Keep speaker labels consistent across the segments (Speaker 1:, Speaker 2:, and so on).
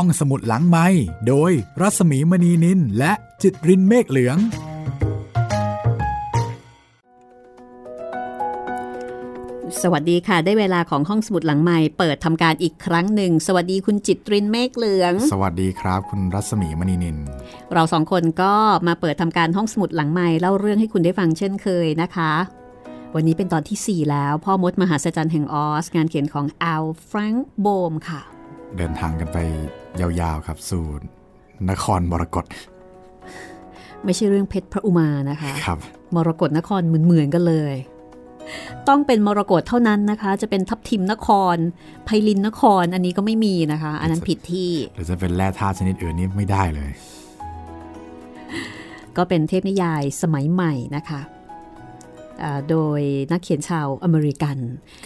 Speaker 1: ห้องสมุดหลังไม้โดยรัสมีมณีนินและจิตรินเมฆเหลือง
Speaker 2: สวัสดีค่ะ ได้เวลาของห้องสมุดหลังใหม่เปิดทำการอีกครั้งหนึ่ง สวัสดีคุณจิตรินเมฆเหลือง
Speaker 1: สวัสดีครับ คุณรัศมีมณีนิน
Speaker 2: เราสองคนก็มาเปิดทำการห้องสมุดหลังใหม่เล่าเรื่องให้คุณได้ฟังเช่นเคยนะคะวันนี้เป็นตอนที่ 4 แล้ว พ่อมดมหาสจรรย์แห่งออส งานเขียนของอัลแฟรงค์โบมค่ะ
Speaker 1: เดินทางกันไป ยาวๆครับ สู่นครมรกต
Speaker 2: ไม่ใช่เรื่องเพชรพระอุมานะคะ
Speaker 1: ครับ
Speaker 2: มรกตนครเหมือนๆกันเลย ต้องเป็นมรกตเท่านั้นนะคะ จะเป็นทับทิมนครไพลินนครอันนี้ก็ไม่มีนะคะ อันนั้นผิดที่
Speaker 1: หรือจะเป็นแร่ธาตุชนิดอื่นนี่ไม่ได้เลย
Speaker 2: ก็เป็นเทพนิยายสมัยใหม่นะคะอ่า โดยนักเขียนชาวอเมริกัน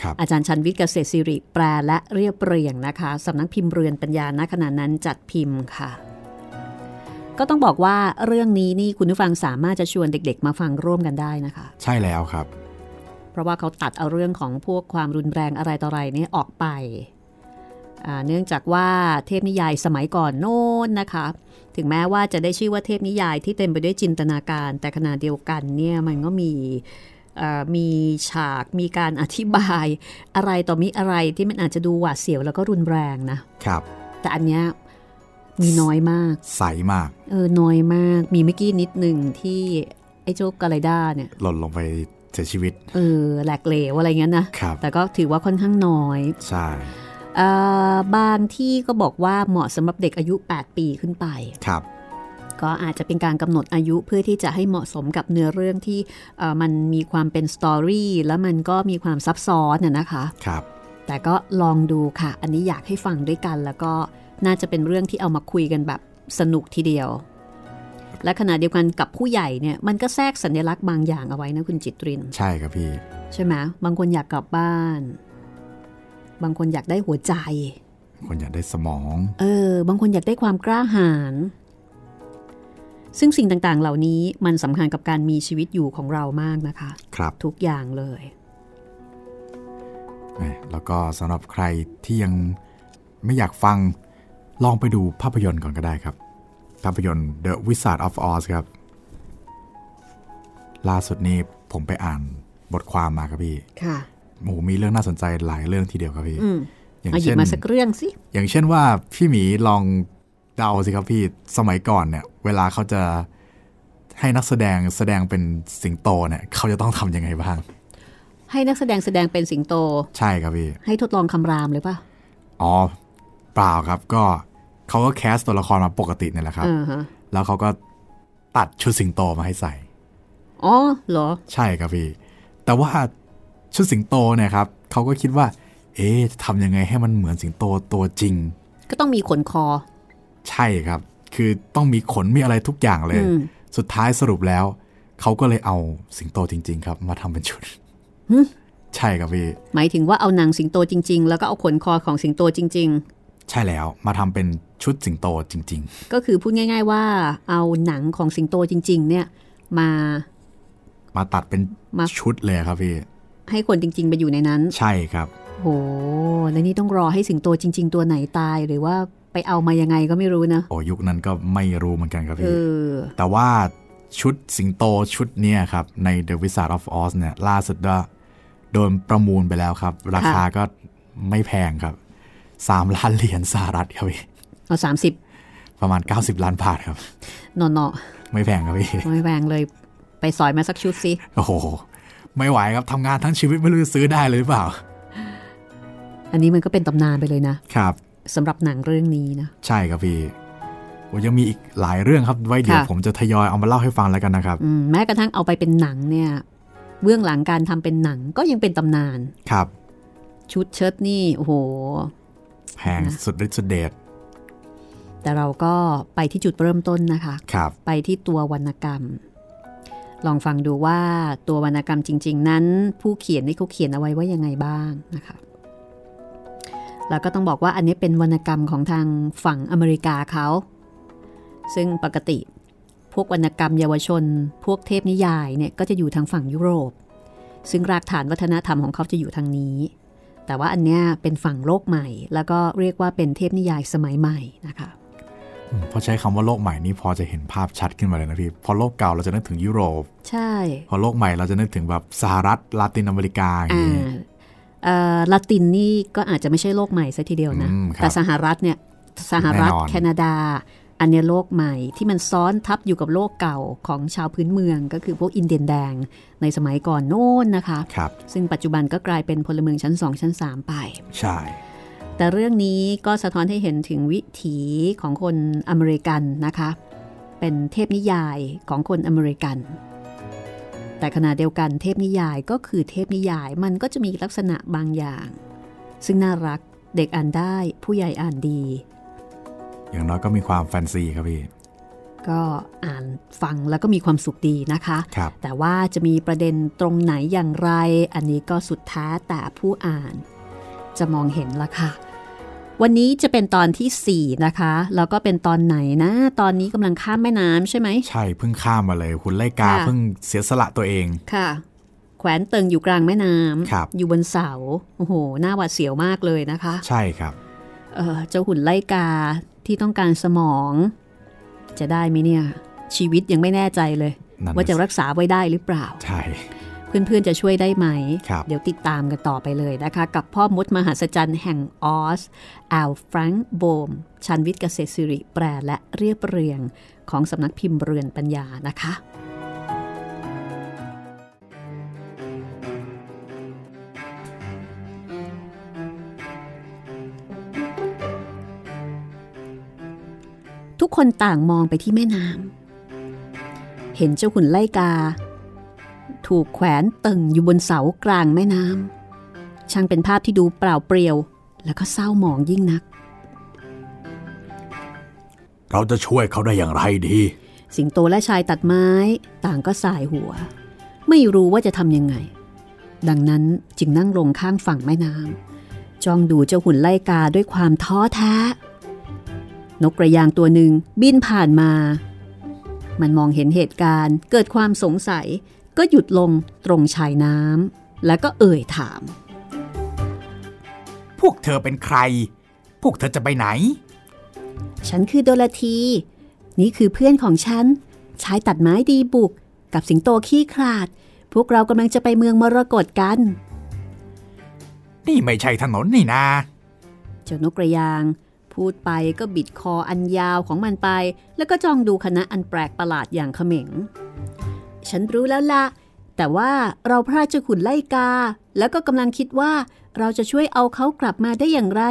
Speaker 1: ครับ
Speaker 2: อาจารย์ชันวิทย์เกษตรศิริแปลและเรียบเรียงนะคะสำนักพิมพ์เรือนปัญญาณขณะนั้นจัดพิมพ์ค่ะ ก็ต้องบอกว่าเรื่องนี้นี่คุณผู้ฟังสามารถจะชวนเด็ก ๆ มาฟังร่วมกันได้นะคะ
Speaker 1: ใช่แล้วครับ
Speaker 2: เพราะว่าเขาตัดเอาเรื่องของพวกความรุนแรงอะไรต่ออะไรเนี่ยออกไปอ่าเนื่องจากว่าเทพนิยายสมัยก่อนโน้นนะคะ ถึงแม้ว่าจะได้ชื่อว่าเทพนิยายที่เต็มไปด้วยจินตนาการ แต่ขณะเดียวกันเนี่ยมันก็มีเอ่อ มีฉากมีการอธิบายอะไรต่อมีอะไรที่มันอาจจะดูหวาดเสียวแล้วก็รุนแรงนะ
Speaker 1: ครับ
Speaker 2: แต่อันเนี้ยมีน้อยมาก
Speaker 1: ใสมาก
Speaker 2: เออ น้อยมาก มีเมื่อกี้นิดหนึ่งที่ไอ้เจ้ากาไลด้าเนี่ย
Speaker 1: หล่นลงไปเสียชีวิต
Speaker 2: เออ แหลกเหลวอะไรเงี้ยนะ
Speaker 1: ครับ
Speaker 2: แต่ก็ถือว่าค่อนข้างน้อย
Speaker 1: ใช่
Speaker 2: เอ่อบางที่ก็บอกว่าเหมาะสำหรับเด็กอายุ 8 ปีขึ้นไป
Speaker 1: ครับ
Speaker 2: ก็อาจจะเป็นการกำหนดอายุเพื่อที่จะให้เหมาะสมกับเนื้อเรื่องที่เอ่อมันมีความเป็นสตอรี่แล้วมันก็มีความซับซ้อนน่ะนะคะ
Speaker 1: ครับ
Speaker 2: แต่ก็ลองดูค่ะ อันนี้อยากให้ฟังด้วยกัน แล้วก็น่าจะเป็นเรื่องที่เอามาคุยกันแบบสนุกทีเดียว และขณะเดียวกันกับผู้ใหญ่เนี่ยมันก็แทรกสัญลักษณ์บางอย่างเอาไว้นะคุณจิตริน
Speaker 1: ใช่ครับพี่
Speaker 2: ใช่ไหมบางคนอยากกลับบ้าน บางคนอยากได้หัวใจ
Speaker 1: คนอยากได้สมอง
Speaker 2: เออ บางคนอยากได้ความกล้าหาญ ซึ่งสิ่งต่างๆ เหล่านี้มันสำคัญกับการมีชีวิตอยู่ของเรามากนะคะ
Speaker 1: ครับ
Speaker 2: ทุกอย่างเลย
Speaker 1: แหมแล้วก็สำหรับใครที่ยังไม่อยากฟังลองไปดูภาพยนตร์ก่อนก็ได้ครับ ภาพยนตร์ The Wizard of Oz ครับ ล่าสุดนี้ผมไปอ่านบทความมาครับพี่
Speaker 2: ค่ะ
Speaker 1: โอ้โหมีเรื่องน่าสนใจหลายเรื่องทีเดียวครับพี่
Speaker 2: อืม
Speaker 1: อย่าง
Speaker 2: เอาหยิบ
Speaker 1: เช่น
Speaker 2: มาสักเรื่องสิ
Speaker 1: อย่างเช่นว่าพี่หมีลอง เดาสิครับพี่สมัยก่อนเนี่ย เวลาเขาจะให้นักแสดงแสดงเป็นสิงโตเนี่ยเขาจะต้องทำยังไงบ้าง
Speaker 2: ให้นักแสดงแสดงเป็นสิงโต
Speaker 1: ใช่ครับพี่
Speaker 2: ให้ทดลองคำรามเลยป่ะ
Speaker 1: อ๋อเปล่าครับก็เขาก็แคสตัวละครมาปกติเนี่ยแหละครับ
Speaker 2: เออฮะ
Speaker 1: แล้วเขาก็ตัดชุดสิงโตมาให้ใส่
Speaker 2: อ๋อเหรอ
Speaker 1: ใช่ครับพี่ แต่ว่าชุดสิงโตเนี่ยครับเขาก็คิดว่า เอ๊ะจะทำยังไงให้มันเหมือนสิงโตตัวจริง
Speaker 2: ก็ต้องมีขนคอ
Speaker 1: ใช่ครับ คือต้องมีขนมีอะไรทุกอย่างเลย
Speaker 2: อืม
Speaker 1: สุดท้ายสรุปแล้ว เขาก็เลยเอาสิงโตจริง ๆ ครับ มาทำเป็นชุด
Speaker 2: หึ
Speaker 1: ใช่ครับพี่
Speaker 2: หมายถึงว่าเอาหนังสิงโตจริง ๆ แล้วก็เอาขนคอของสิงโตจริง
Speaker 1: ใช่แล้วมาทำเป็นชุดสิงโตจริง
Speaker 2: ๆ ก็คือพูดง่าย ๆ ว่าเอาหนังของสิงโตจริง ๆ เนี่ย มา
Speaker 1: ๆมาตัดเป็น
Speaker 2: มา
Speaker 1: ชุดเลยครับพี่
Speaker 2: ให้คนจริง ๆ ไปอยู่ในนั้น
Speaker 1: ใช่ครับ
Speaker 2: โหแล้วนี่ต้องรอให้สิงโตจริง ๆ ตัวไหนตายหรือว่า ไปเอามายังไงก็ไม่รู้นะ
Speaker 1: โอ้ยุคนั้นก็ไม่รู้เหมือนกันครับ
Speaker 2: เอ
Speaker 1: พี่
Speaker 2: อ
Speaker 1: แต่ว่าชุดสิงโตชุดเนี้ยครับ ใน The Wizard of Oz เนี่ย ล่าสุดก็โดนประมูลไปแล้วครับ ราคาก็ไม่แพงครับสามล้านเหรียญสหรัฐครับพี่
Speaker 2: เอาสามสิบ
Speaker 1: ประมาณ 90 ล้านบาทครับ
Speaker 2: นอนเนาะ
Speaker 1: ไม่แพงครับพี่
Speaker 2: ไม่แพงเลย ไปสอยมาสักชุดสิ
Speaker 1: โอ้โห ไม่ไหวครับทำงานทั้งชีวิตไม่รู้จะซื้อได้เลยหรือเปล่า
Speaker 2: อันนี้มันก็เป็นตำนานไปเลยนะครับ สำหรับหนังเรื่องนี้นะ
Speaker 1: ใช่ครับพี่โอ้ยังมีอีกหลายเรื่องครับไว้เดี๋ยว
Speaker 2: ค่ะ
Speaker 1: ผมจะทยอยเอามาเล่าให้ฟังแล้วกันนะครับ
Speaker 2: อืมแม้กระทั่งเอาไปเป็นหนังเนี่ยเบื้องหลังการทำเป็นหนังก็ยังเป็นตำนาน
Speaker 1: ครับ
Speaker 2: ชุดเชิ้ตนี่โอ้โห
Speaker 1: แพงสุดฤทธิ์สุดเดช
Speaker 2: แต่เราก็ไปที่จุดเริ่มต้นนะคะ
Speaker 1: ครับ
Speaker 2: ไปที่ตัววรรณกรรม ลองฟังดูว่าตัววรรณกรรมจริง ๆ นั้น ผู้เขียนนี่เขาเขียนเอาไว้ว่ายังไงบ้างนะคะ แล้วก็ต้องบอกว่าอันนี้เป็นวรรณกรรมของทางฝั่งอเมริกาเขา ซึ่งปกติพวกวรรณกรรมเยาวชน พวกเทพนิยายเนี่ยก็จะอยู่ทางฝั่งยุโรป ซึ่งรากฐานวัฒนธรรมของเขาจะอยู่ทางนี้ แต่ว่าอันเนี้ยเป็นฝั่งโลกใหม่ แล้วก็เรียกว่าเป็นเทพนิยายสมัยใหม่นะคะ
Speaker 1: อืมพอใช้คำว่าโลกใหม่นี่พอจะเห็นภาพชัดขึ้นมาเลยนะพี่ พอโลกเก่าเราจะนึกถึงยุโรป
Speaker 2: ใช่
Speaker 1: พอโลกใหม่เราจะนึกถึงแบบสหรัฐลาตินอเมริกาอย่าง
Speaker 2: อ่า
Speaker 1: นี้
Speaker 2: เอ่อ ลาตินนี่ก็อาจจะไม่ใช่โลกใหม่ซะทีเดียวนะ
Speaker 1: อืมครับ
Speaker 2: แต่สหรัฐเนี่ยสหรัฐ
Speaker 1: แน่นอน
Speaker 2: แคนาดา อันเนี้ยโลกใหม่ที่มันซ้อนทับอยู่กับโลกเก่าของชาวพื้นเมือง ก็คือพวกอินเดียนแดงในสมัยก่อนโน้นนะคะ
Speaker 1: ครับ
Speaker 2: ซึ่งปัจจุบันก็กลายเป็นพลเมืองชั้น 2 ชั้น 3 ไป
Speaker 1: ใช่
Speaker 2: แต่เรื่องนี้ก็สะท้อนให้เห็นถึงวิถีของคนอเมริกันนะคะ เป็นเทพนิยายของคนอเมริกัน แต่ขณะเดียวกันเทพนิยายก็คือเทพนิยายมันก็จะมีลักษณะบางอย่าง ซึ่งน่ารักเด็กอ่านได้ผู้ใหญ่อ่านดี
Speaker 1: อย่างน้อยก็มีความแฟนซีครับพี่
Speaker 2: ก็อ่านฟังแล้วก็มีความสุขดีนะคะ
Speaker 1: ครับ
Speaker 2: แต่ว่าจะมีประเด็นตรงไหนอย่างไร อันนี้ก็สุดแท้แต่ผู้อ่าน จะมองเห็นละค่ะ วันนี้จะเป็นตอนที่ 4 นะคะ แล้วก็เป็นตอนไหนนะ ตอนนี้กำลังข้ามแม่น้ำใช่ไหม
Speaker 1: ใช่เพิ่งข้ามมาเลย คุณไล่กา
Speaker 2: ค่ะ
Speaker 1: เพิ่งเสียสละตัวเอง
Speaker 2: ค่ะ แขวนเติงอยู่กลางแม่น้ำ
Speaker 1: ครับ
Speaker 2: อยู่บนเสาโอ้โหหน้าหวาดเสียวมากเลยนะคะ
Speaker 1: ใช่ครับ
Speaker 2: เออเจ้าหุ่นไล่กาที่ต้องการสมอง จะได้ไหมเนี่ย ชีวิตยังไม่แน่ใจเลย
Speaker 1: นั่น
Speaker 2: ว่าจะ
Speaker 1: น่ะสิ
Speaker 2: รักษาไว้ได้หรือเปล่า
Speaker 1: ใช่
Speaker 2: เพื่อนๆจะช่วยได้ไหม
Speaker 1: ครับ
Speaker 2: เดี๋ยวติดตามกันต่อไปเลยนะคะ กับพ่อมดมหัศจรรย์แห่งออสแอลฟรังก์โบม ชันวิทย์เกษตรสิริแปลและเรียบเรียงของสำนักพิมพ์เรือนปัญญานะคะทุกคนต่างมองไปที่แม่น้ำ เห็นเจ้าหุ่นไล่กา ถูกแขวนตึงอยู่บนเสากลางแม่น้ำช่างเป็นภาพที่ดูเปล่าเปลี่ยว แล้วก็เศร้าหมองยิ่งนัก
Speaker 1: เราจะช่วยเขาได้อย่างไรดี
Speaker 2: สิงโตและชายตัดไม้ต่างก็สายหัว ไม่รู้ว่าจะทำยังไง ดังนั้นจึงนั่งลงข้างฝั่งแม่น้ำจ้องดูเจ้าหุ่นไล่กาด้วยความท้อแท้ นกกระยางตัวหนึ่งบินผ่านมามันมองเห็นเหตุการณ์เกิดความสงสัย ก็หยุดลงตรงชายน้ำแล้วก็เอ่ยถาม
Speaker 1: พวกเธอเป็นใคร พวกเธอจะไปไหน
Speaker 2: ฉันคือโดลที นี่คือเพื่อนของฉัน ชายตัดไม้ดีบุก กับสิงโตขี้ขลาด พวกเรากำลังจะไปเมืองมรกตกัน
Speaker 1: นี่ไม่ใช่ถนนนี่นา
Speaker 2: เจ้านกกระยางพูดไปก็บิดคออันยาวของมันไป แล้วก็จ้องดูคณะอันแปลกประหลาดอย่างเขม็ง ฉันรู้แล้วละแต่ว่าเราพลาดเจ้าขุนไล่กา แล้วก็กำลังคิดว่าเราจะช่วยเอาเขากลับมาได้อย่างไร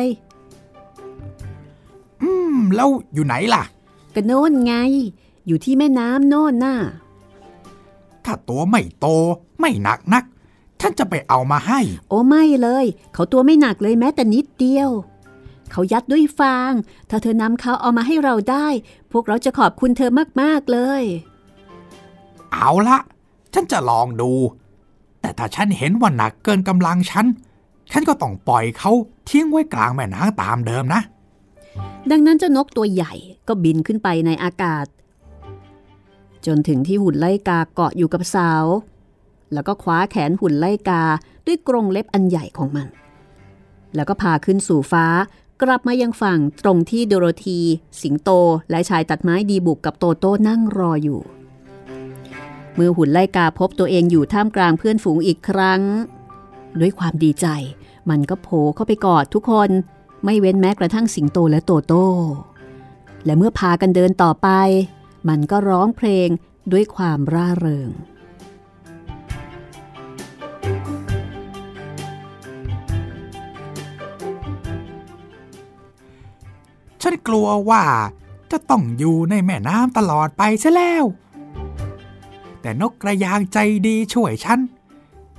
Speaker 1: อืม แล้วอยู่ไหนล่ะ
Speaker 2: ก็โน่นไง อยู่ที่แม่น้ำโน่นน่ะ
Speaker 1: ถ้าตัวไม่โต ไม่หนักนัก ฉันจะไปเอามาให้
Speaker 2: โอ้ไม่เลย เขาตัวไม่หนักเลยแม้แต่นิดเดียว เขายัดด้วยฟาง ถ้าเธอนำเขาเอามาให้เราได้ พวกเราจะขอบคุณเธอมากๆเลย
Speaker 1: เอาละฉันจะลองดู แต่ถ้าฉันเห็นว่าหนักเกินกำลังฉัน ฉันก็ต้องปล่อยเขาทิ้งไว้กลางแม่น้ำตามเดิมนะ
Speaker 2: ดังนั้นเจ้านกตัวใหญ่ก็บินขึ้นไปในอากาศ จนถึงที่หุ่นไล่กาเกาะอยู่กับเสา แล้วก็คว้าแขนหุ่นไล่กาด้วยกรงเล็บอันใหญ่ของมัน แล้วก็พาขึ้นสู่ฟ้ากลับมายังฝั่งตรงที่โดโรธี สิงโต และชายตัดไม้ดีบุกกับโตโต้นั่งรออยู่ เมื่อหุ่นไล่กาพบตัวเองอยู่ท่ามกลางเพื่อนฝูงอีกครั้ง ด้วยความดีใจ มันก็โผล่เข้าไปกอดทุกคนไม่เว้นแม้กระทั่งสิงโตและโตโต้ และเมื่อพากันเดินต่อไป มันก็ร้องเพลงด้วยความร่าเริง
Speaker 1: ฉันกลัวว่าจะต้องอยู่ในแม่น้ำตลอดไปซะแล้ว แต่นกกระยางใจดีช่วยฉัน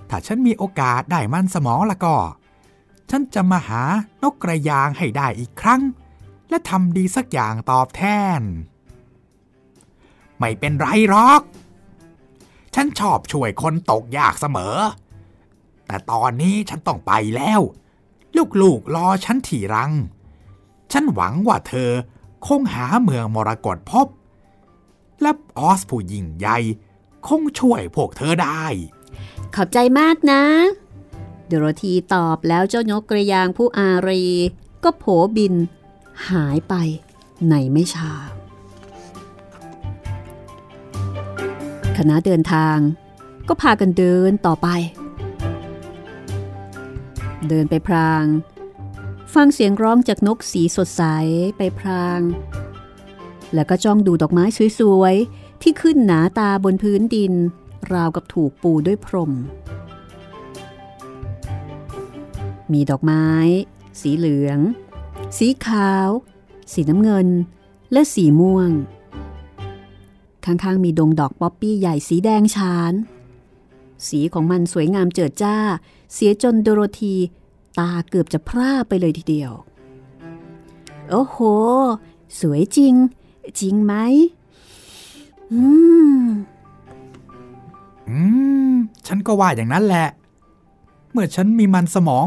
Speaker 1: ถ้าฉันมีโอกาสได้มันสมองละก็ ฉันจะมาหานกกระยางให้ได้อีกครั้ง และทำดีสักอย่างตอบแทน ไม่เป็นไรหรอก ฉันชอบช่วยคนตกยากเสมอ แต่ตอนนี้ฉันต้องไปแล้ว ลูกๆรอฉันที่รัง ฉันหวังว่าเธอคงหาเมืองมรกตพบและออสผู้ยิ่งใหญ่ คงช่วยพวกเธอได้
Speaker 2: ขอบใจมากนะ โดโรธีตอบแล้วเจ้านกกระยางผู้อารี ก็โผบิน หายไปในไม่ช้าคณะเดินทางก็พากันเดินต่อไป เดินไปพราง ฟังเสียงร้องจากนกสีสดใสไปพราง แล้วก็จ้องดูดอกไม้สวยๆ ที่ขึ้นหนาตาบนพื้นดิน ราวกับถูกปูด้วยพรม มีดอกไม้ สีเหลือง สีขาว สีน้ำเงิน และสีม่วง ข้างๆมีดงดอกป๊อปปี้ใหญ่สีแดงฉานสีของมันสวยงามเจิดจ้า เสียจนโดโรธี ตาเกือบจะพร่าไปเลยทีเดียว โอ้โห สวยจริง จริงไหม อืม
Speaker 1: อืม ฉันก็ว่าอย่างนั้นแหละ เมื่อฉันมีมันสมอง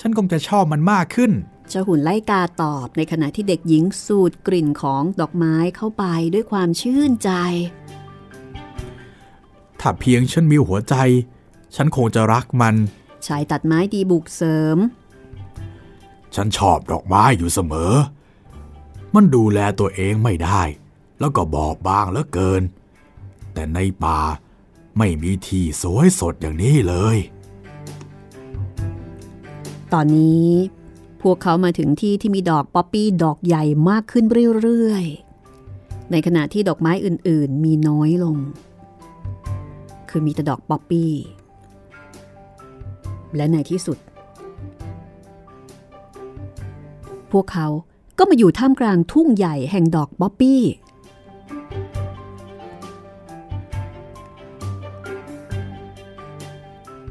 Speaker 1: ฉันคงจะชอบมันมากขึ้น
Speaker 2: เจ้าหุ่นไล่กาตอบในขณะที่เด็กหญิงสูดกลิ่นของดอกไม้เข้าไปด้วยความชื่นใจ
Speaker 1: ถ้าเพียงฉันมีหัวใจ ฉันคงจะรักมัน
Speaker 2: ชายตัดไม้ดีบุกเสริม
Speaker 1: ฉันชอบดอกไม้อยู่เสมอ มันดูแลตัวเองไม่ได้ แล้วก็บอบบางเหลือเกิน แต่ในป่าไม่มีที่สวยสดอย่างนี้เลย
Speaker 2: ตอนนี้ พวกเขามาถึงที่ที่มีดอกป๊อปปี้ดอกใหญ่มากขึ้นเรื่อยๆ ในขณะที่ดอกไม้อื่นๆ มีน้อยลง คือมีแต่ดอกป๊อปปี้ และในที่สุด พวกเขาก็มาอยู่ท่ามกลางทุ่งใหญ่แห่งดอกป๊อปปี้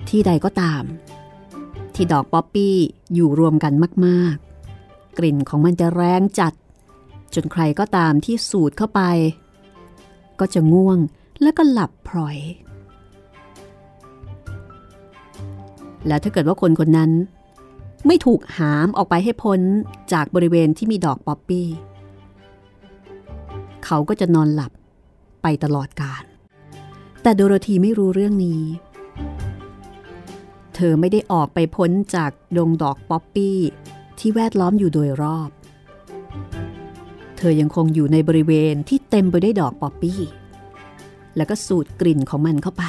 Speaker 2: ที่ใดก็ตาม ที่ดอกป๊อปปี้อยู่รวมกันมาก ๆ กลิ่นของมันจะแรงจัด จนใครก็ตามที่สูดเข้าไป ก็จะง่วงแล้วก็หลับพลอย และถ้าเกิดว่าคนคนนั้น ไม่ถูกหามออกไปให้พ้นจากบริเวณที่มีดอกป๊อปปี้ เขาก็จะนอนหลับไปตลอดกาลแต่โดโรธีไม่รู้เรื่องนี้ เธอไม่ได้ออกไปพ้นจากดงดอกป๊อปปี้ที่แวดล้อมอยู่โดยรอบ เธอยังคงอยู่ในบริเวณที่เต็มไปด้วยดอกป๊อปปี้ แล้วก็สูดกลิ่นของมันเข้าไป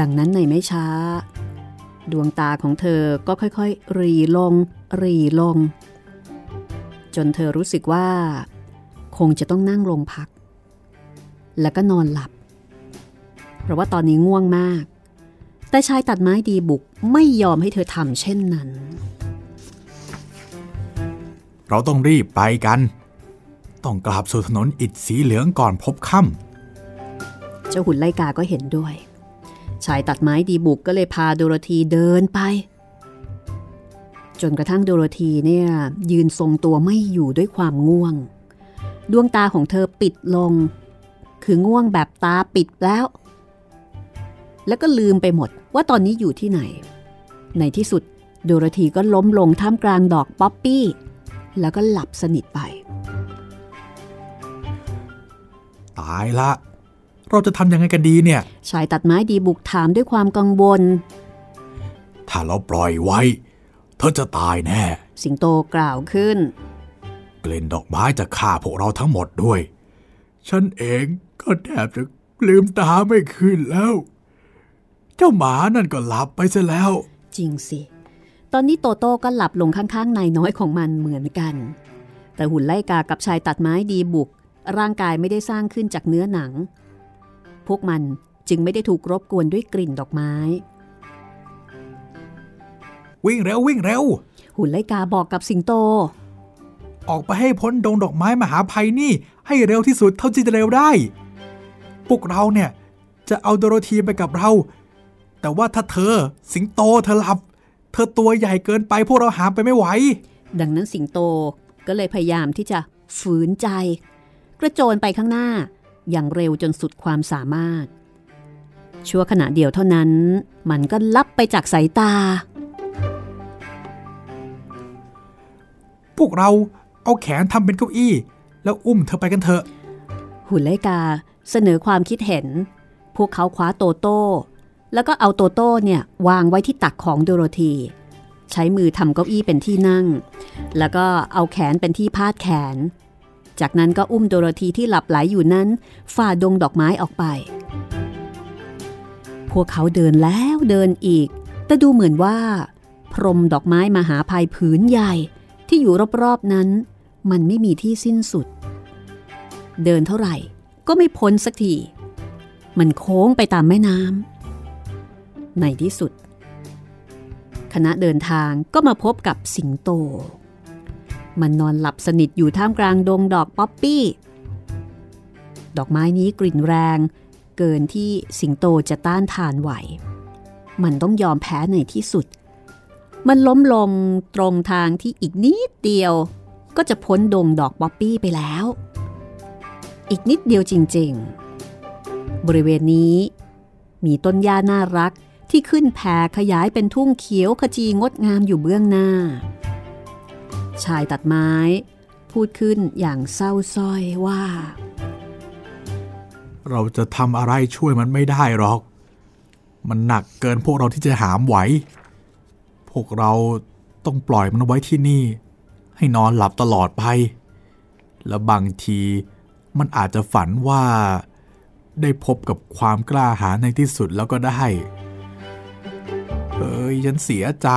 Speaker 2: ดังนั้นในไม่ช้า ดวงตาของเธอก็ค่อยๆ รีลง รีลง จนเธอรู้สึกว่า คงจะต้องนั่งลงพัก แล้วก็นอนหลับ เพราะว่าตอนนี้ง่วงมาก แต่ชายตัดไม้ดีบุกไม่ยอมให้เธอทำเช่นนั้น
Speaker 1: เราต้องรีบไปกัน ต้องกลับสู่ถนนอิฐสีเหลืองก่อนพบค่ำ
Speaker 2: เจ้าหุ่นไลกาก็เห็นด้วย ชายตัดไม้ดีบุกก็เลยพาโดโรธีเดินไป จนกระทั่งโดโรธีเนี่ยยืนทรงตัวไม่อยู่ด้วยความง่วง ดวงตาของเธอปิดลง คือง่วงแบบตาปิดแล้ว แล้วก็ลืมไปหมดว่าตอนนี้อยู่ที่ไหน ในที่สุดโดโรธีก็ล้มลงท่ามกลางดอกป๊อปปี้ แล้วก็หลับสนิทไป
Speaker 1: ตายละ เราจะทำยังไงกันดีเนี่ย
Speaker 2: ชายตัดไม้ดีบุกถามด้วยความกังวล
Speaker 1: ถ้าเราปล่อยไว้ เธอจะตายแน่
Speaker 2: สิงโตกล่าวขึ้น
Speaker 1: กลิ่นดอกไม้จะฆ่าพวกเราทั้งหมดด้วย ฉันเองก็แทบจะลืมตาไม่ขึ้นแล้ว เจ้าหมานั่นก็หลับไปซะแล้ว
Speaker 2: จริงสิ ตอนนี้โตโต้ก็หลับลงข้างๆนายน้อยของมันเหมือนกัน แต่หุ่นไล่กากับชายตัดไม้ดีบุก ร่างกายไม่ได้สร้างขึ้นจากเนื้อหนัง พวกมันจึงไม่ได้ถูกรบกวนด้วยกลิ่นดอกไม้
Speaker 1: วิ่งเร็ววิ่งเร็ว
Speaker 2: หุ่นไล่กาบอกกับสิงโต
Speaker 1: ออกไปให้พ้นดงดอกไม้มหาภัยนี่ ให้เร็วที่สุดเท่าที่จะเร็วได้พวกเราเนี่ยจะเอาโดโรธีไปกับเรา แต่ว่าถ้าเธอสิงโตเธอหลับ เธอตัวใหญ่เกินไปพวกเราหามไปไม่ไหว
Speaker 2: ดังนั้นสิงโตก็เลยพยายามที่จะฝืนใจ กระโจนไปข้างหน้า อย่างเร็วจนสุดความสามารถ ชั่วขณะเดียวเท่านั้น มันก็ลับไปจากสายตา
Speaker 1: พวกเราเอาแขนทำเป็นเก้าอี้ แล้วอุ้มเธอไปกันเถอะ
Speaker 2: หุ่นไลกาเสนอความคิดเห็น พวกเขาคว้าโตโต้ แล้วก็เอาโตโต้เนี่ยวางไว้ที่ตักของโดโรธีใช้มือทำเก้าอี้เป็นที่นั่ง แล้วก็เอาแขนเป็นที่พาดแขน จากนั้นก็อุ้มโดโรธีที่หลับไหลอยู่นั้นฝ่าดงดอกไม้ออกไป พวกเขาเดินแล้วเดินอีก แต่ดูเหมือนว่า พรมดอกไม้มหาภัยผืนใหญ่ที่อยู่รอบๆนั้น มันไม่มีที่สิ้นสุด เดินเท่าไหร่ก็ไม่พ้นสักที มันโค้งไปตามแม่น้ำ ในที่สุด คณะเดินทางก็มาพบกับสิงโต มันนอนหลับสนิทอยู่ท่ามกลางดงดอกป๊อปปี้ ดอกไม้นี้กลิ่นแรง เกินที่สิงโตจะต้านทานไหว มันต้องยอมแพ้ในที่สุด มันล้มลงตรงทางที่อีกนิดเดียว ก็จะพ้นดงดอกป๊อปปี้ไปแล้ว อีกนิดเดียวจริง ๆ บริเวณนี้มีต้นหญ้าน่ารัก ที่ขึ้นแผ่ขยายเป็นทุ่งเขียวขจีงดงามอยู่เบื้องหน้า ชายตัดไม้ พูดขึ้นอย่างเศร้าส้อยว่า
Speaker 1: เราจะทำอะไรช่วยมันไม่ได้หรอก มันหนักเกินพวกเราที่จะหามไหว พวกเราต้องปล่อยมันไว้ที่นี่ ให้นอนหลับตลอดไป และบางทีมันอาจจะฝันว่าได้พบกับความกล้าหาญในที่สุดแล้วก็ได้ เฮ้ยฉันเสียใจ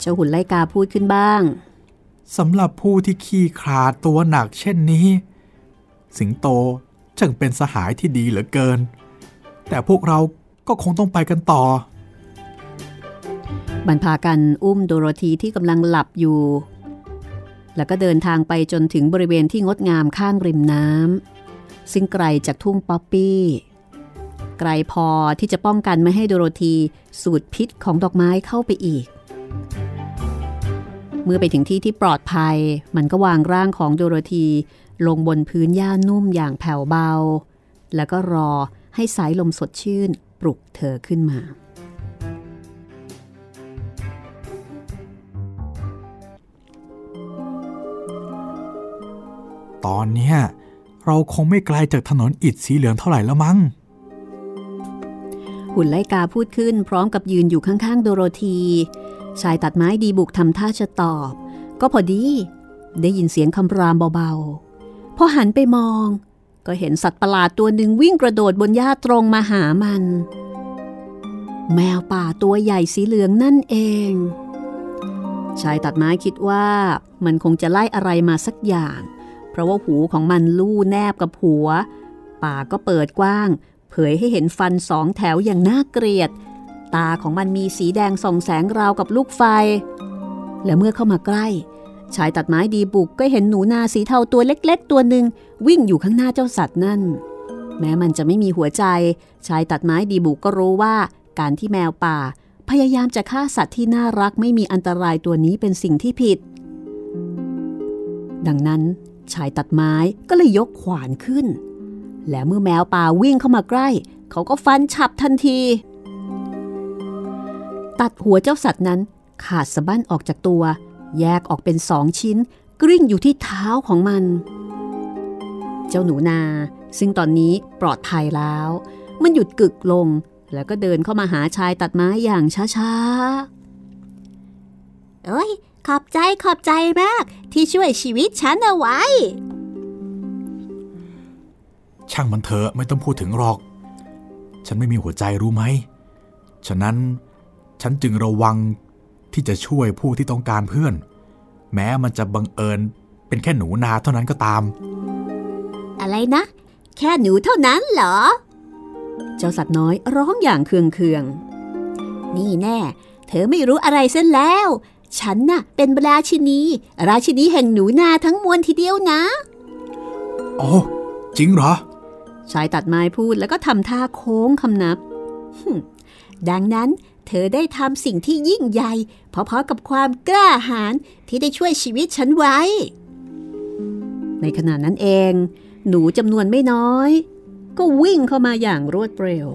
Speaker 2: เจ้าหุ่นไลกาพูดขึ้นบ้าง
Speaker 1: สำหรับผู้ที่ขี้คลาดตัวหนักเช่นนี้ สิงโตช่างเป็นสหายที่ดีเหลือเกิน แต่พวกเราก็คงต้องไปกันต่อ
Speaker 2: มันพากันอุ้มโดโรธีที่กำลังหลับอยู่ แล้วก็เดินทางไปจนถึงบริเวณที่งดงามข้างริมน้ำซึ่งไกลจากทุ่งป๊อปปี้ ไกลพอที่จะป้องกันไม่ให้โดโรธีสูดพิษของดอกไม้เข้าไปอีก เมื่อไปถึงที่ที่ปลอดภัย มันก็วางร่างของโดโรธีลงบนพื้นหญ้านุ่มอย่างแผ่วเบา แล้วก็รอให้สายลมสดชื่นปลุกเธอขึ้นมา
Speaker 1: ตอนเนี้ยเราคงไม่ไกลจากถนนอิฐสีเหลืองเท่าไหร่แล้วมั้ง
Speaker 2: หุ่นไลกาพูดขึ้น พร้อมกับยืนอยู่ข้างๆ โดโรธี ชายตัดไม้ดีบุกทำท่าจะตอบ ก็พอดี ได้ยินเสียงคำรามเบาๆ พอหันไปมอง ก็เห็นสัตว์ประหลาดตัวหนึ่งวิ่งกระโดดบนหญ้าตรงมาหามัน แมวป่าตัวใหญ่สีเหลืองนั่นเอง ชายตัดไม้คิดว่ามันคงจะไล่อะไรมาสักอย่าง เพราะว่าหูของมันลู่แนบกับหัวปากก็เปิดกว้าง ผยให้เห็นฟันสองแถวอย่างน่าเกลียด ตาของมันมีสีแดงส่องแสงราวกับลูกไฟ และเมื่อเข้ามาใกล้ ชายตัดไม้ดีบุกก็เห็นหนูนาสีเทาตัวเล็กๆ ตัวหนึ่งวิ่งอยู่ข้างหน้าเจ้าสัตว์นั่น แม้มันจะไม่มีหัวใจ ชายตัดไม้ดีบุกก็รู้ว่า การที่แมวป่า พยายามจะฆ่าสัตว์ที่น่ารักไม่มีอันตรายตัวนี้เป็นสิ่งที่ผิด ดังนั้นชายตัดไม้ก็เลยยกขวานขึ้น และเมื่อแมวป่าวิ่งเข้ามาใกล้ เขาก็ฟันฉับทันที ตัดหัวเจ้าสัตว์นั้นขาดสะบั้นออกจากตัว แยกออกเป็นสองชิ้นกลิ้งอยู่ที่เท้าของมัน เจ้าหนูนา ซึ่งตอนนี้ปลอดภัยแล้ว มันหยุดกึกลง แล้วก็เดินเข้ามาหาชายตัดไม้อย่างช้า
Speaker 3: เอ้ย ขอบใจขอบใจมากที่ช่วยชีวิตฉันเอาไว้
Speaker 1: ช่างมันเถอะไม่ต้องพูดถึงหรอก ฉันไม่มีหัวใจรู้ไหม ฉะนั้นฉันจึงระวังที่จะช่วยผู้ที่ต้องการเพื่อน แม้มันจะบังเอิญเป็นแค่หนูนาเท่านั้นก็ตาม
Speaker 3: อะไรนะ แค่หนูเท่านั้นเหรอ
Speaker 2: ๆเจ้าสัตว์น้อยร้องอย่างเคือง
Speaker 3: นี่แน่ เธอไม่รู้อะไรซะแล้ว ฉันน่ะเป็นราชินี ราชินีแห่งหนูนาทั้งมวลทีเดียวนะ
Speaker 1: โอ้จริงเหรอ
Speaker 2: ๆ ชายตัดไม้พูดแล้วก็ทำท่าโค้งคำนับ
Speaker 3: ดังนั้นเธอได้ทำสิ่งที่ยิ่งใหญ่พอๆกับความกล้าหาญที่ได้ช่วยชีวิตฉันไว้
Speaker 2: ในขณะนั้นเอง หนูจำนวนไม่น้อย ก็วิ่งเข้ามาอย่างรวดเร็ว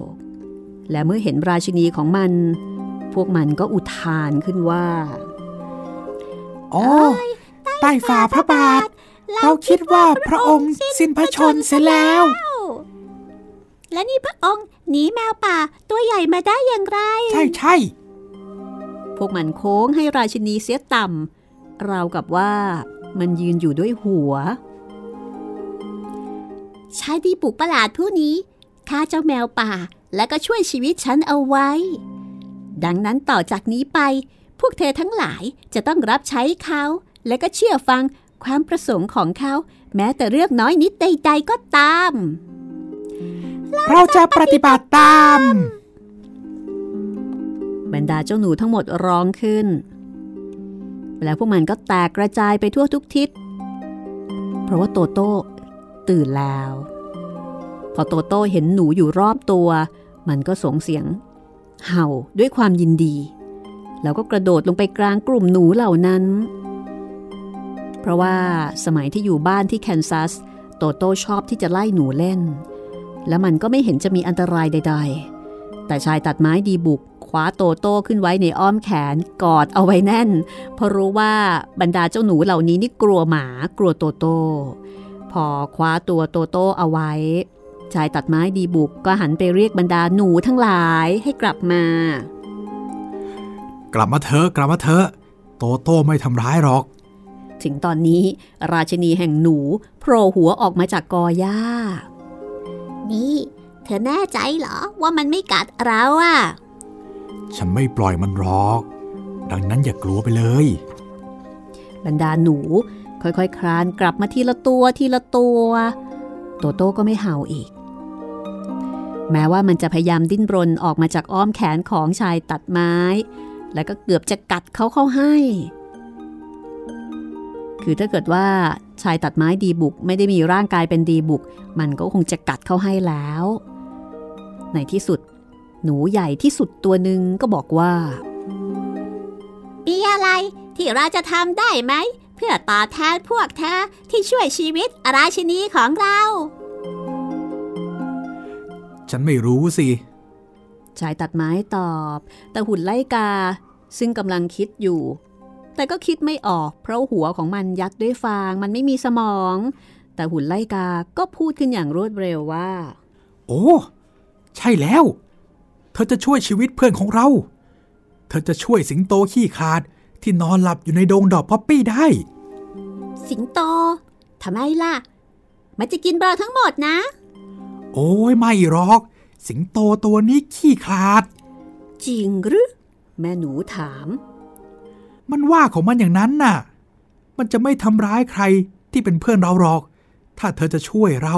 Speaker 2: และเมื่อเห็นราชินีของมัน พวกมันก็อุทานขึ้นว่า
Speaker 1: โอ้ใต้ฝ่าพระบาท เราคิดว่าพระองค์สิ้นพระชนเสียแล้ว
Speaker 3: และนี่พระองค์หนีแมวป่าตัวใหญ่มาได้อย่างไร
Speaker 1: ใช่ใช่
Speaker 2: พวกมันโค้งให้ราชินีเสียต่ำราวกับว่ามันยืนอยู่ด้วยหัว
Speaker 3: ชายดีบุกประหลาดผู้นี้ฆ่าเจ้าแมวป่าและก็ช่วยชีวิตฉันเอาไว้ ดังนั้นต่อจากนี้ไป พวกเธอทั้งหลายจะต้องรับใช้เขา และก็เชื่อฟังความประสงค์ของเขา แม้แต่เรื่องน้อยนิดใดๆก็ตาม
Speaker 1: เราจะปฏิบัติตาม
Speaker 2: บรรดาเจ้าหนูทั้งหมดร้องขึ้น แล้วพวกมันก็แตกกระจายไปทั่วทุกทิศ เพราะว่าโตโต้ตื่นแล้ว พอโตโต้เห็นหนูอยู่รอบตัว มันก็ส่งเสียง เห่าด้วยความยินดี แล้วก็กระโดดลงไปกลางกลุ่มหนูเหล่านั้น เพราะว่าสมัยที่อยู่บ้านที่แคนซัส โตโต้ชอบที่จะไล่หนูเล่น แล้วมันก็ไม่เห็นจะมีอันตรายใด ๆ แต่ชายตัดไม้ดีบุกคว้าโตโต้ขึ้นไว้ในอ้อมแขนกอดเอาไว้แน่น เพราะรู้ว่าบรรดาเจ้าหนูเหล่านี้นี่กลัวหมากลัวโตโต้พอคว้าตัวโตโต้เอาไว้ ชายตัดไม้ดีบุกก็หันไปเรียกบรรดาหนูทั้งหลายให้กลับมา
Speaker 1: กลับมาเถอะกลับมาเถอะโตโต้ไม่ทำร้ายหรอก
Speaker 2: ถึงตอนนี้ราชินีแห่งหนูโผล่หัวออกมาจากกอหญ้า
Speaker 3: นี่ เธอแน่ใจเหรอว่ามันไม่กัดเราอะ
Speaker 1: ฉันไม่ปล่อยมันหรอก ดังนั้นอย่ากลัวไปเลย
Speaker 2: บรรดาหนูค่อยๆคคลานกลับมาทีละตัวทีละตัว โตโต้ก็ไม่เห่าอีก แม้ว่ามันจะพยายามดิ้นรนออกมาจากอ้อมแขนของชายตัดไม้ และก็เกือบจะกัดเขาเข้าให้ คือถ้าเกิดว่าชายตัดไม้ดีบุกไม่ได้มีร่างกายเป็นดีบุก มันก็คงจะกัดเข้าให้แล้ว ในที่สุด หนูใหญ่ที่สุดตัวหนึ่งก็บอกว่า
Speaker 3: มีอะไรที่เราจะทำได้ไหม เพื่อตอบแทนพวกเธอที่ช่วยชีวิตราชินีของเรา
Speaker 1: ฉันไม่รู้สิ
Speaker 2: ชายตัดไม้ตอบ แต่หุ่นไล่กา ซึ่งกำลังคิดอยู่ แต่ก็คิดไม่ออก เพราะหัวของมันยัดด้วยฟาง มันไม่มีสมอง แต่หุ่นไล่กาก็พูดขึ้นอย่างรวดเร็วว่า
Speaker 1: โอ้ ใช่แล้ว เธอจะช่วยชีวิตเพื่อนของเรา เธอจะช่วยสิงโตขี้ขลาดที่นอนหลับอยู่ในดงดอกป๊อปปี้ได้
Speaker 3: สิงโตทำไมล่ะ มันจะกินเราทั้งหมดนะ
Speaker 1: โอ้ยไม่หรอก สิงโตตัวนี้ขี้ขาด
Speaker 2: จริงหรือ แม่หนูถาม
Speaker 1: มันว่าของมันอย่างนั้นน่ะ มันจะไม่ทำร้ายใครที่เป็นเพื่อนเราหรอก ถ้าเธอจะช่วยเรา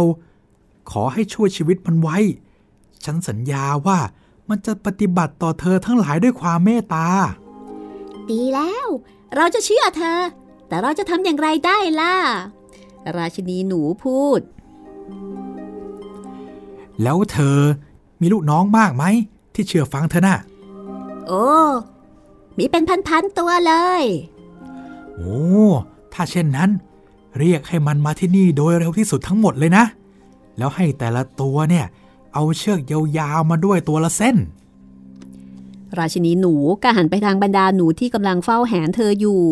Speaker 1: ขอให้ช่วยชีวิตมันไว้ ฉันสัญญาว่ามันจะปฏิบัติต่อเธอทั้งหลายด้วยความเมตตา
Speaker 3: ดีแล้ว เราจะเชื่อเธอ แต่เราจะทำอย่างไรได้ล่ะ
Speaker 2: ราชินีหนูพูด
Speaker 1: แล้วเธอมีลูกน้องมากไหมที่เชื่อฟังเธอน่ะ
Speaker 3: โอ้ มีเป็นพันๆตัวเลย
Speaker 1: โอ้ ถ้าเช่นนั้น เรียกให้มันมาที่นี่โดยเร็วที่สุดทั้งหมดเลยนะ แล้วให้แต่ละตัวเนี่ย เอาเชือกยาวๆมาด้วยตัวละเส้น
Speaker 2: ราชินีหนูก็หันไปทางบรรดาหนูที่กำลังเฝ้าแหนเธออยู่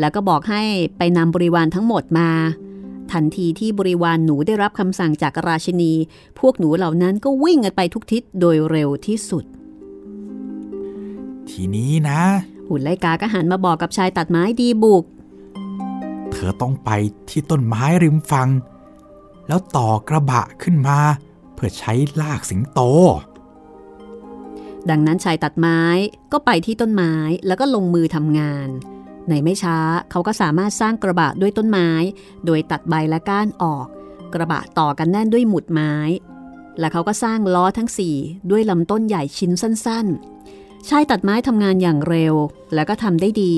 Speaker 2: แล้วก็บอกให้ไปนำบริวารทั้งหมดมา ทันทีที่บริวารหนูได้รับคำสั่งจากราชินี พวกหนูเหล่านั้นก็วิ่งกันไปทุกทิศโดยเร็วที่สุด
Speaker 1: ทีนี้นะ
Speaker 2: หุ่นไลกาก็หันมาบอกกับชายตัดไม้ดีบุก
Speaker 1: เธอต้องไปที่ต้นไม้ริมฝั่งแล้วต่อกระบะขึ้นมา เพื่อใช้ลากสิงโต
Speaker 2: ดังนั้นชายตัดไม้ก็ไปที่ต้นไม้แล้วก็ลงมือทำงานในไม่ช้าเขาก็สามารถสร้างกระบะด้วยต้นไม้ โดยตัดใบและก้านออก กระบะต่อกันแน่นด้วยหมุดไม้ และเขาก็สร้างล้อทั้งสี่ด้วยลำต้นใหญ่ชิ้นสั้นๆ ชายตัดไม้ทำงานอย่างเร็ว และก็ทำได้ดี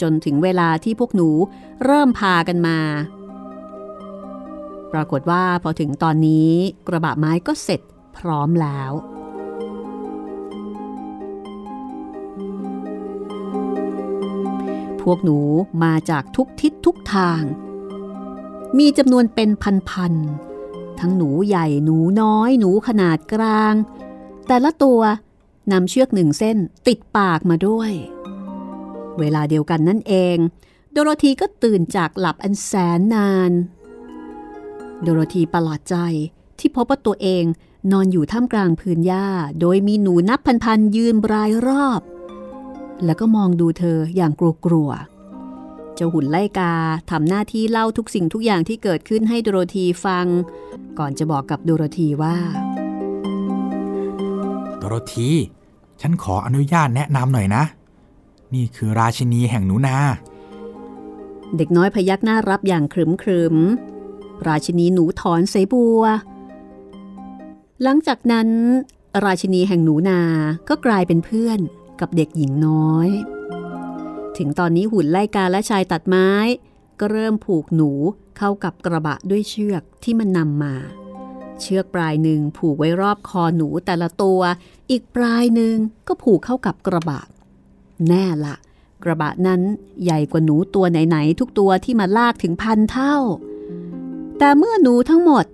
Speaker 2: จนถึงเวลาที่พวกหนูเริ่มพากันมา ปรากฏว่าพอถึงตอนนี้กระบะไม้ก็เสร็จพร้อมแล้วพวกหนูมาจากทุกทิศทุกทาง มีจำนวนเป็นพันๆ ทั้งหนูใหญ่หนูน้อยหนูขนาดกลาง แต่ละตัว นำเชือกหนึ่งเส้นติดปากมาด้วย เวลาเดียวกันนั่นเอง โดโรธีก็ตื่นจากหลับอันแสนนาน โดโรธีประหลาดใจที่พบว่าตัวเองนอนอยู่ท่ามกลางพื้นหญ้า โดยมีหนูนับพันๆยืนรายรอบ แล้วก็มองดูเธออย่างกลัวๆเจ้าหุ่นไล่กาทำหน้าที่เล่าทุกสิ่งทุกอย่างที่เกิดขึ้นให้โดโรธีฟัง ก่อนจะบอกกับโดโรธีว่า
Speaker 1: โดโรธี ฉันขออนุญาตแนะนำหน่อยนะ นี่คือราชินีแห่งหนูนา
Speaker 2: เด็กน้อยพยักหน้ารับอย่างครึมครึม ราชินีหนูถอนเสบัว หลังจากนั้น ราชินีแห่งหนูนาก็กลายเป็นเพื่อนกับเด็กหญิงน้อย ถึงตอนนี้หุ่นไล่กาและชายตัดไม้ ก็เริ่มผูกหนูเข้ากับกระบะด้วยเชือกที่มันนำมา เชือกปลายหนึ่งผูกไว้รอบคอหนูแต่ละตัว อีกปลายหนึ่งก็ผูกเข้ากับกระบะ แน่ละกระบะนั้นใหญ่กว่าหนูตัวไหนๆทุกตัวที่มาลากถึงพันเท่า แต่เมื่อหนูทั้งหมด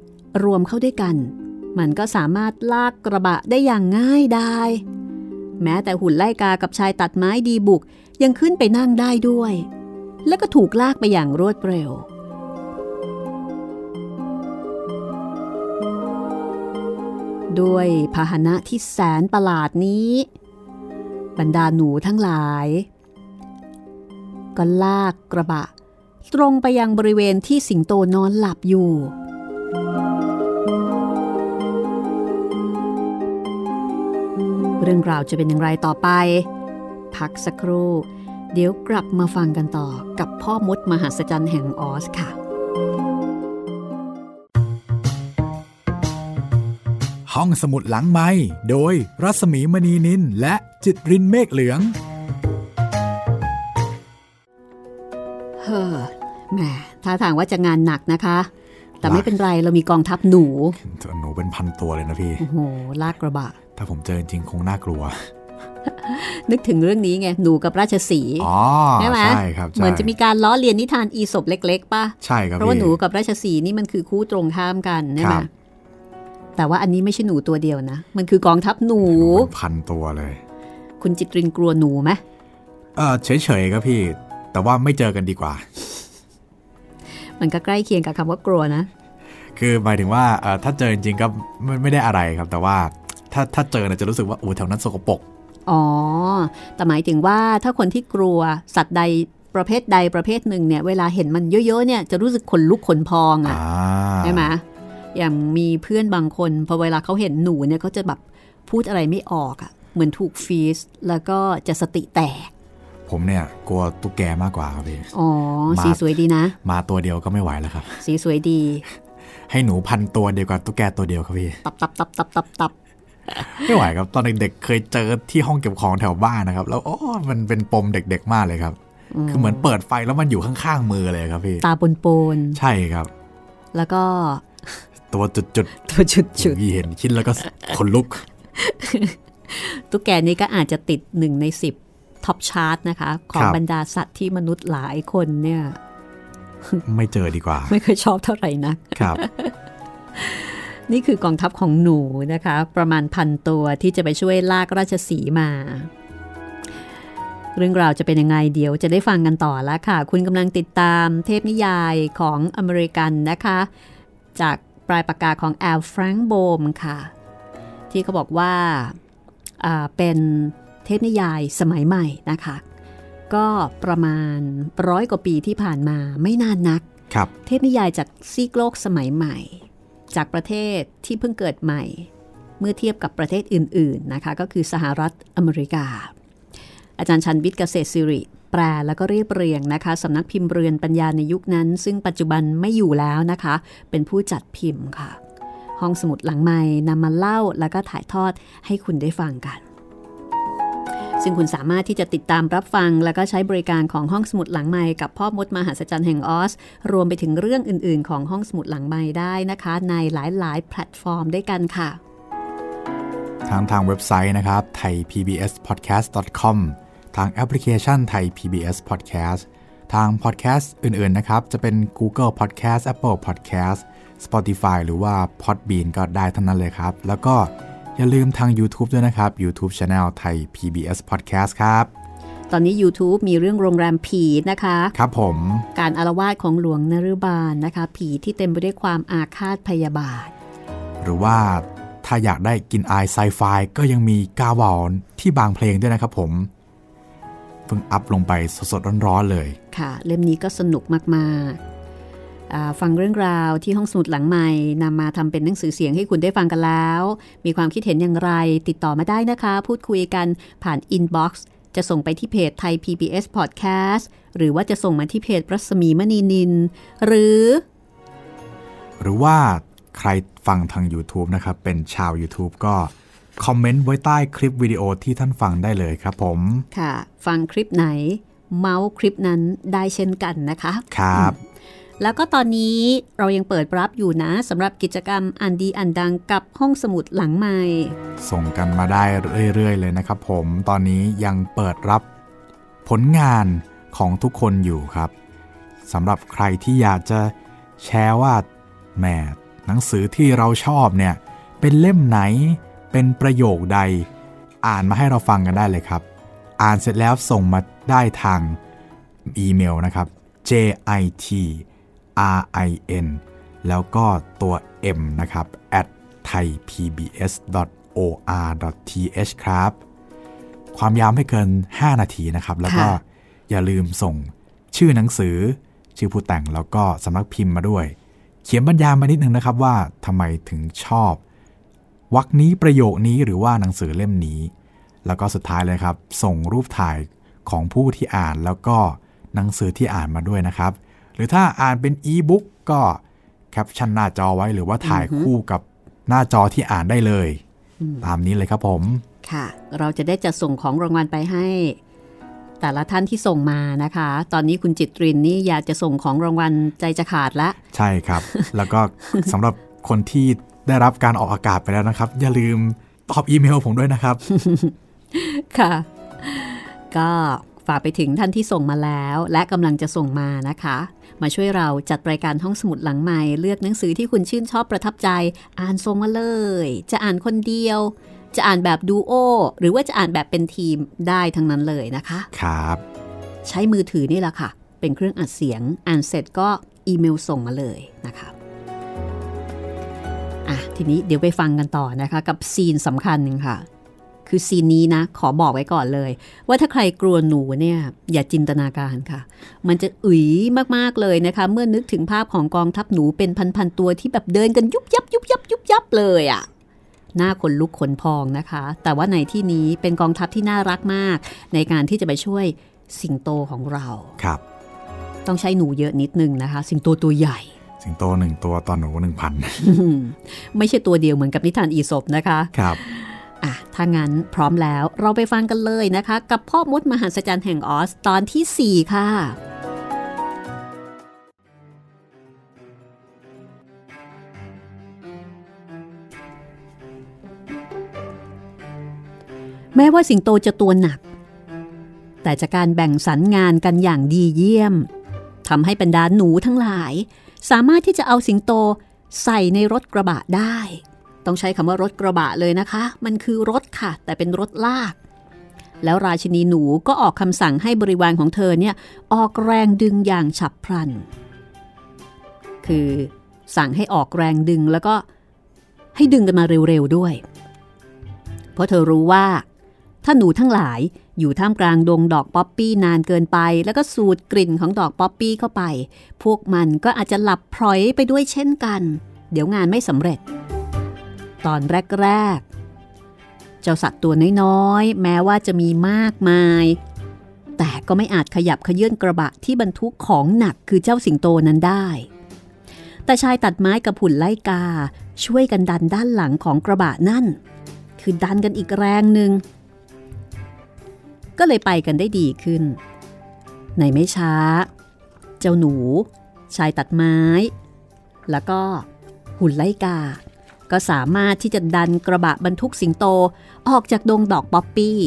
Speaker 2: รวมเข้าด้วยกัน มันก็สามารถลากกระบะได้อย่างง่ายดายแม้แต่หุ่นไล่กากับชายตัดไม้ดีบุกยังขึ้นไปนั่งได้ด้วย และก็ถูกลากไปอย่างรวดเร็ว ด้วยพาหนะที่แสนประหลาดนี้ บรรดาหนูทั้งหลาย ก็ลากกระบะ ตรงไปยังบริเวณที่สิงโตนอนหลับอยู่ เรื่องราวจะเป็นอย่างไรต่อไป พักสักครู่ เดี๋ยวกลับมาฟังกันต่อกับพ่อมดมหัศจรรย์แห่งออสค่ะ
Speaker 1: ห้องสมุดหลังไม้โดยรัสมีมณีนินและจิตรินเมฆเหลือง
Speaker 2: เฮ้อแหมท่าทางว่าจะงานหนักนะคะ แต่ไม่เป็นไรเรามีกองทัพหนู
Speaker 1: หนูเป็นพันตัวเลยนะพี่
Speaker 2: โอ้โห ลากกระบะ
Speaker 1: ถ้าผมเจอจริงๆคงน่ากลัว
Speaker 2: นึกถึงเรื่องนี้ไง หนูกับราชสีห์
Speaker 1: อ๋อ
Speaker 2: ใช่ไหม
Speaker 1: ใช่ครับใช่
Speaker 2: เหมือนจะมีการล้อเลียนนิทานอีสบเล็ก ๆป่ะ
Speaker 1: ใช่ครับ
Speaker 2: เพราะว่า
Speaker 1: พี่
Speaker 2: หนูกับราชสีห์นี่มันคือคู่ตรงข้ามกันใช่ไห
Speaker 1: ค
Speaker 2: ม
Speaker 1: รับ
Speaker 2: แต่ว่าอันนี้ไม่ใช่หนูตัวเดียวนะ มันคือกองทัพหนู
Speaker 1: หนูเป็นพันตัวเลย
Speaker 2: คุณจิตรินกลัวหนูไหม
Speaker 1: เออเฉยๆครับพี่ แต่ว่าไม่เจอกันดีกว่า
Speaker 2: มันก็ใกล้เคียงกับคำว่ากลัวนะ
Speaker 1: คือหมายถึงว่าเออถ้าเจอจริงๆก็ไม่ไม่ได้อะไรครับ แต่ว่าถ้าถ้าเจอเนี่ยจะรู้สึกว่าโอ้แถวนั้นสกปรก
Speaker 2: อ๋อ แต่หมายถึงว่าถ้าคนที่กลัวสัตว์ใดประเภทใดประเภทหนึ่งเนี่ย เวลาเห็นมันเยอะๆเนี่ยจะรู้สึกขนลุกขนพองอะ
Speaker 1: อ่า
Speaker 2: ใช่ไหม อย่างมีเพื่อนบางคนพอเวลาเขาเห็นหนูเนี่ยเขาจะแบบพูดอะไรไม่ออกอะ่ะ เหมือนถูกฟีสแล้วก็จะสติแตก
Speaker 1: ผมเนี่ยกลัวตุ๊กแกมากกว่าครับพี่
Speaker 2: อ๋อ
Speaker 1: มา
Speaker 2: สีสวยดีนะ
Speaker 1: มาตัวเดียวก็ไม่ไหวแล้วครับ
Speaker 2: สีสวยดี
Speaker 1: ให้หนูพันตัวเดียวกับตุ๊กแกตัวเดียวครับพี่
Speaker 2: ตับตับตับตับตับตับ
Speaker 1: ไม่ไหวครับตอนเด็กๆเคยเจอที่ห้องเก็บของแถวบ้านนะครับ แล้วโอ้มันเป็นปมเด็กๆมากเลยครับ คือเหมือนเปิดไฟแล้วมันอยู่ข้างๆมือเลยครับพี่
Speaker 2: ตาปนปน
Speaker 1: ใช่ครับ
Speaker 2: ๆแล้วก็
Speaker 1: ตัวจุด
Speaker 2: ตัวจุด
Speaker 1: ๆ
Speaker 2: จุด
Speaker 1: พี่เห็นคิดแล้วก็ขนลุก
Speaker 2: ๆตุ๊กแกนี่ก็อาจจะติดหนึ่งในสิบท็อปชาร์ตนะคะ ของ
Speaker 1: ครับ
Speaker 2: บรรดาสัตว์ที่มนุษย์หลายคนเนี่ย
Speaker 1: ไม่เจอดีกว่า
Speaker 2: ไม่เคยชอบเท่าไหร่นัก
Speaker 1: ครับ
Speaker 2: นี่คือกองทัพของหนูนะคะ ประมาณพันตัวที่จะไปช่วยลากราชสีห์มา เรื่องราวจะเป็นยังไงเดี๋ยวจะได้ฟังกันต่อแล้วค่ะ คุณกำลังติดตามเทพนิยายของอเมริกันนะคะ จาก ปลายปากกาของแอลแฟรงค์โบมค่ะ ที่เขาบอกว่าอ่าเป็นเทพนิยายสมัยใหม่นะคะ ก็ประมาณร้อยกว่าปีที่ผ่านมาไม่นานนัก
Speaker 1: ครับ
Speaker 2: เทพนิยายจากซีกโลกสมัยใหม่ จากประเทศที่เพิ่งเกิดใหม่ เมื่อเทียบกับประเทศอื่น ๆนะคะ ก็คือสหรัฐอเมริกา อาจารย์ชันวิทย์เกษตรสิริ แปลแล้วก็เรียบเรียงนะคะสำนักพิมพ์เรือนปัญญาในยุคนั้น ซึ่งปัจจุบันไม่อยู่แล้วนะคะ เป็นผู้จัดพิมพ์ค่ะ ห้องสมุดหลังใหม่นำมาเล่าแล้วก็ถ่ายทอดให้คุณได้ฟังกัน ซึ่งคุณสามารถที่จะติดตามรับฟัง แล้วก็ใช้บริการของห้องสมุดหลังใหม่กับพ่อมดมหัศจรรย์แห่งออส รวมไปถึงเรื่องอื่น ๆ ของห้องสมุดหลังใหม่ได้นะคะ ในหลายๆ แพลตฟอร์มด้วยกันค่ะ
Speaker 1: ทางทางเว็บไซต์นะครับ thaipbspodcast.com ทางแอปพลิเคชันไทย PBS Podcast ทางพอดแคสต์อื่น ๆ นะครับ จะเป็น Google Podcast Apple Podcast Spotify หรือว่า Podbean ก็ได้ทั้งนั้นเลยครับ แล้วก็อย่าลืมทาง YouTube ด้วยนะครับ YouTube Channel Thai PBS Podcast ครับ
Speaker 2: ตอนนี้ YouTube มีเรื่องโรงแรมผีนะคะ
Speaker 1: ครับผม
Speaker 2: การอารวาสของหลวงนรุบาลนะคะ ผีที่เต็มไปด้วยความอาฆาตพยาบาท
Speaker 1: หรือว่าถ้าอยากได้กินอายไซไฟก็ยังมีกาวอลที่บางเพลงด้วยนะครับผม เพิ่งอัพลงไปสดๆร้อนๆเลย
Speaker 2: ค่ะ เล่มนี้ก็สนุกมากๆ ฟังเรื่องราวที่ห้องสมุดหลังใหม่นำมาทำเป็นหนังสือเสียงให้คุณได้ฟังกันแล้ว มีความคิดเห็นอย่างไร ติดต่อมาได้นะคะ พูดคุยกันผ่าน inbox จะส่งไปที่เพจ Thai PBS Podcast หรือว่าจะส่งมาที่เพจรัศมีมณีนิน หรือ
Speaker 1: หรือว่าใครฟังทาง YouTube นะครับ เป็นชาว YouTube ก็ คอมเมนต์ไว้ใต้คลิปวิดีโอที่ท่านฟังได้เลยครับผม
Speaker 2: ค่ะ ฟังคลิปไหน เมาท์คลิปนั้นได้เช่นกันนะคะ
Speaker 1: ครับ
Speaker 2: แล้วก็ตอนนี้เรายังเปิดรับอยู่นะสำหรับกิจกรรมอ่านดีอ่านดังกับห้องสมุดหลังใหม่
Speaker 1: ส่งกันมาได้เรื่อย ๆ เลยนะครับผม ตอนนี้ยังเปิดรับผลงานของทุกคนอยู่ครับสำหรับใครที่อยากจะแชร์ว่าแหมหนังสือที่เราชอบเนี่ยเป็นเล่มไหน เป็นประโยคใด อ่านมาให้เราฟังกันได้เลยครับ อ่านเสร็จแล้วส่งมาได้ทางอีเมลนะครับ j i t r i n แล้วก็ตัว m นะครับ at thaipbs.or.th ครับ ความยาวไม่เกิน 5 นาทีนะครับ แล้วก็
Speaker 2: ค่ะ
Speaker 1: อย่าลืมส่งชื่อหนังสือ ชื่อผู้แต่งแล้วก็สำนักพิมพ์มาด้วย เขียนบรรยายมานิดนึงนะครับว่าทำไมถึงชอบ วรรคนี้ประโยคนี้หรือว่าหนังสือเล่มนี้ แล้วก็สุดท้ายเลยครับ ส่งรูปถ่ายของผู้ที่อ่านแล้วก็หนังสือที่อ่านมาด้วยนะครับ หรือถ้าอ่านเป็นอีบุ๊กก็แคปชั่นหน้าจอไว้หรือว่าถ่ายคู่กับหน้าจอที่อ่านได้เลย ตามนี้เลยครับผม
Speaker 2: ค่ะ เราจะได้จัดส่งของรางวัลไปให้ แต่ละท่านที่ส่งมานะคะ ตอนนี้คุณจิตรินนี่อยากจะส่งของรางวัลใจจะขาดละ
Speaker 1: ใช่ครับ แล้วก็สำหรับคนที่ ได้รับการออกอากาศไปแล้วนะครับ อย่าลืมตอบอีเมลผมด้วยนะครับ
Speaker 2: ค่ะ ก็ฝากไปถึงท่านที่ส่งมาแล้ว และกำลังจะส่งมานะคะ มาช่วยเราจัดรายการห้องสมุดหลังใหม่ เลือกหนังสือที่คุณชื่นชอบประทับใจ อ่านส่งมาเลย จะอ่านคนเดียว จะอ่านแบบดูโอหรือว่าจะอ่านแบบเป็นทีมได้ทั้งนั้นเลยนะคะ
Speaker 1: ครับ
Speaker 2: ใช้มือถือนี่แหละค่ะ เป็นเครื่องอัดเสียง อ่านเสร็จก็อีเมลส่งมาเลยนะคะอะ ทีนี้เดี๋ยวไปฟังกันต่อนะคะ กับซีนสำคัญหนึ่งค่ะ คือซีนนี้นะ ขอบอกไว้ก่อนเลย ว่าถ้าใครกลัวหนูเนี่ย อย่าจินตนาการค่ะ มันจะอุ๋ยมากๆเลยนะคะ เมื่อนึกถึงภาพของกองทัพหนูเป็นพันๆตัวที่แบบเดินกันยุบยับยุบยับยุบยับเลยอะ่ะหน้าขนลุกขนพองนะคะ แต่ว่าในที่นี้เป็นกองทัพที่น่ารักมาก ในการที่จะไปช่วยสิงโตของเรา
Speaker 1: ครับ
Speaker 2: ต้องใช้หนูเยอะนิดนึงนะคะ สิงโตตัวใหญ่
Speaker 1: สิงโตหนึ่งตัวต่อหนูหนึ่งพัน
Speaker 2: ไม่ใช่ตัวเดียวเหมือนกับนิทานอีสบนะคะ
Speaker 1: ครับ
Speaker 2: อะถ้างั้นพร้อมแล้วเราไปฟังกันเลยนะคะ กับพ่อมดมหัศจรรย์แห่งออสตอนที่ 4 ค่ะ แม้ว่าสิงโตจะตัวหนัก แต่จากการแบ่งสรรงานกันอย่างดีเยี่ยมทำให้บรรดาหนูทั้งหลาย สามารถที่จะเอาสิงโตใส่ในรถกระบะได้ ต้องใช้คำว่ารถกระบะเลยนะคะ มันคือรถค่ะ แต่เป็นรถลาก แล้วราชินีหนูก็ออกคำสั่งให้บริวารของเธอเนี่ยออกแรงดึงอย่างฉับพลัน คือสั่งให้ออกแรงดึงแล้วก็ให้ดึงกันมาเร็วๆด้วย เพราะเธอรู้ว่า ถ้าหนูทั้งหลายอยู่ท่ามกลางดงดอกป๊อปปี้นานเกินไป แล้วก็สูดกลิ่นของดอกป๊อปปี้เข้าไป พวกมันก็อาจจะหลับพลอยไปด้วยเช่นกัน เดี๋ยวงานไม่สำเร็จ ตอนแรกๆเจ้าสัตว์ตัวน้อยๆ แม้ว่าจะมีมากมาย แต่ก็ไม่อาจขยับเขยื้อนกระบะที่บรรทุกของหนักคือเจ้าสิงโตนั้นได้ แต่ชายตัดไม้กับหุ่นไล่กาช่วยกันดันด้านหลังของกระบะนั่น คือดันกันอีกแรงหนึ่ง ก็เลยไปกันได้ดีขึ้น ในไม่ช้า เจ้าหนู ชายตัดไม้ แล้วก็หุ่นไล่กา ก็สามารถที่จะดันกระบะบรรทุกสิงโตออกจากดงดอกป๊อปปี้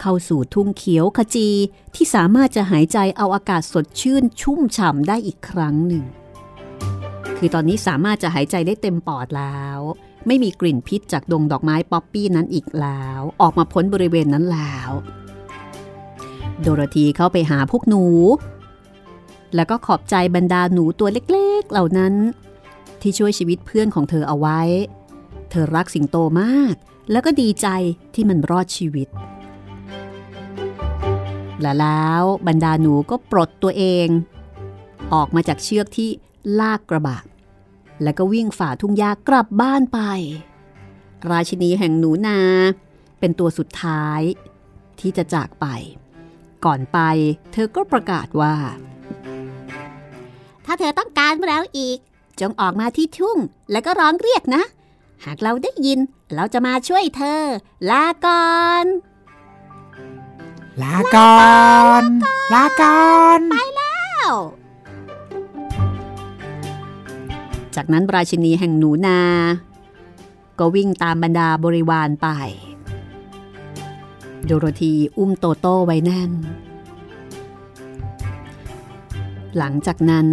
Speaker 2: เข้าสู่ทุ่งเขียวขจีที่สามารถจะหายใจเอาอากาศสดชื่นชุ่มฉ่ำได้อีกครั้งหนึ่ง คือตอนนี้สามารถจะหายใจได้เต็มปอดแล้วไม่มีกลิ่นพิษจากดงดอกไม้ป๊อปปี้นั้นอีกแล้ว ออกมาพ้นบริเวณนั้นแล้ว โดโรธีเข้าไปหาพวกหนู แล้วก็ขอบใจบรรดาหนูตัวเล็กๆเหล่านั้น ที่ช่วยชีวิตเพื่อนของเธอเอาไว้ เธอรักสิงโตมาก แล้วก็ดีใจที่มันรอดชีวิต และแล้วบรรดาหนูก็ปลดตัวเอง ออกมาจากเชือกที่ลากกระบะ แล้วก็วิ่งฝ่าทุ่งหญ้ากลับบ้านไป ราชินีแห่งหนูนา เป็นตัวสุดท้ายที่จะจากไป ก่อนไป เธอก็ประกาศว่า
Speaker 3: ถ้าเธอต้องการเราอีก จงออกมาที่ทุ่ง แล้วก็ร้องเรียกนะ หากเราได้ยินเราจะมาช่วยเธอ ลาก่อน
Speaker 1: ลาก่อนลาก่อน
Speaker 3: แล้ว
Speaker 2: จากนั้นราชินีแห่งหนูนา ก็วิ่งตามบรรดาบริวารไป โดโรธีอุ้มโตโต้ไว้แน่น หลังจากนั้น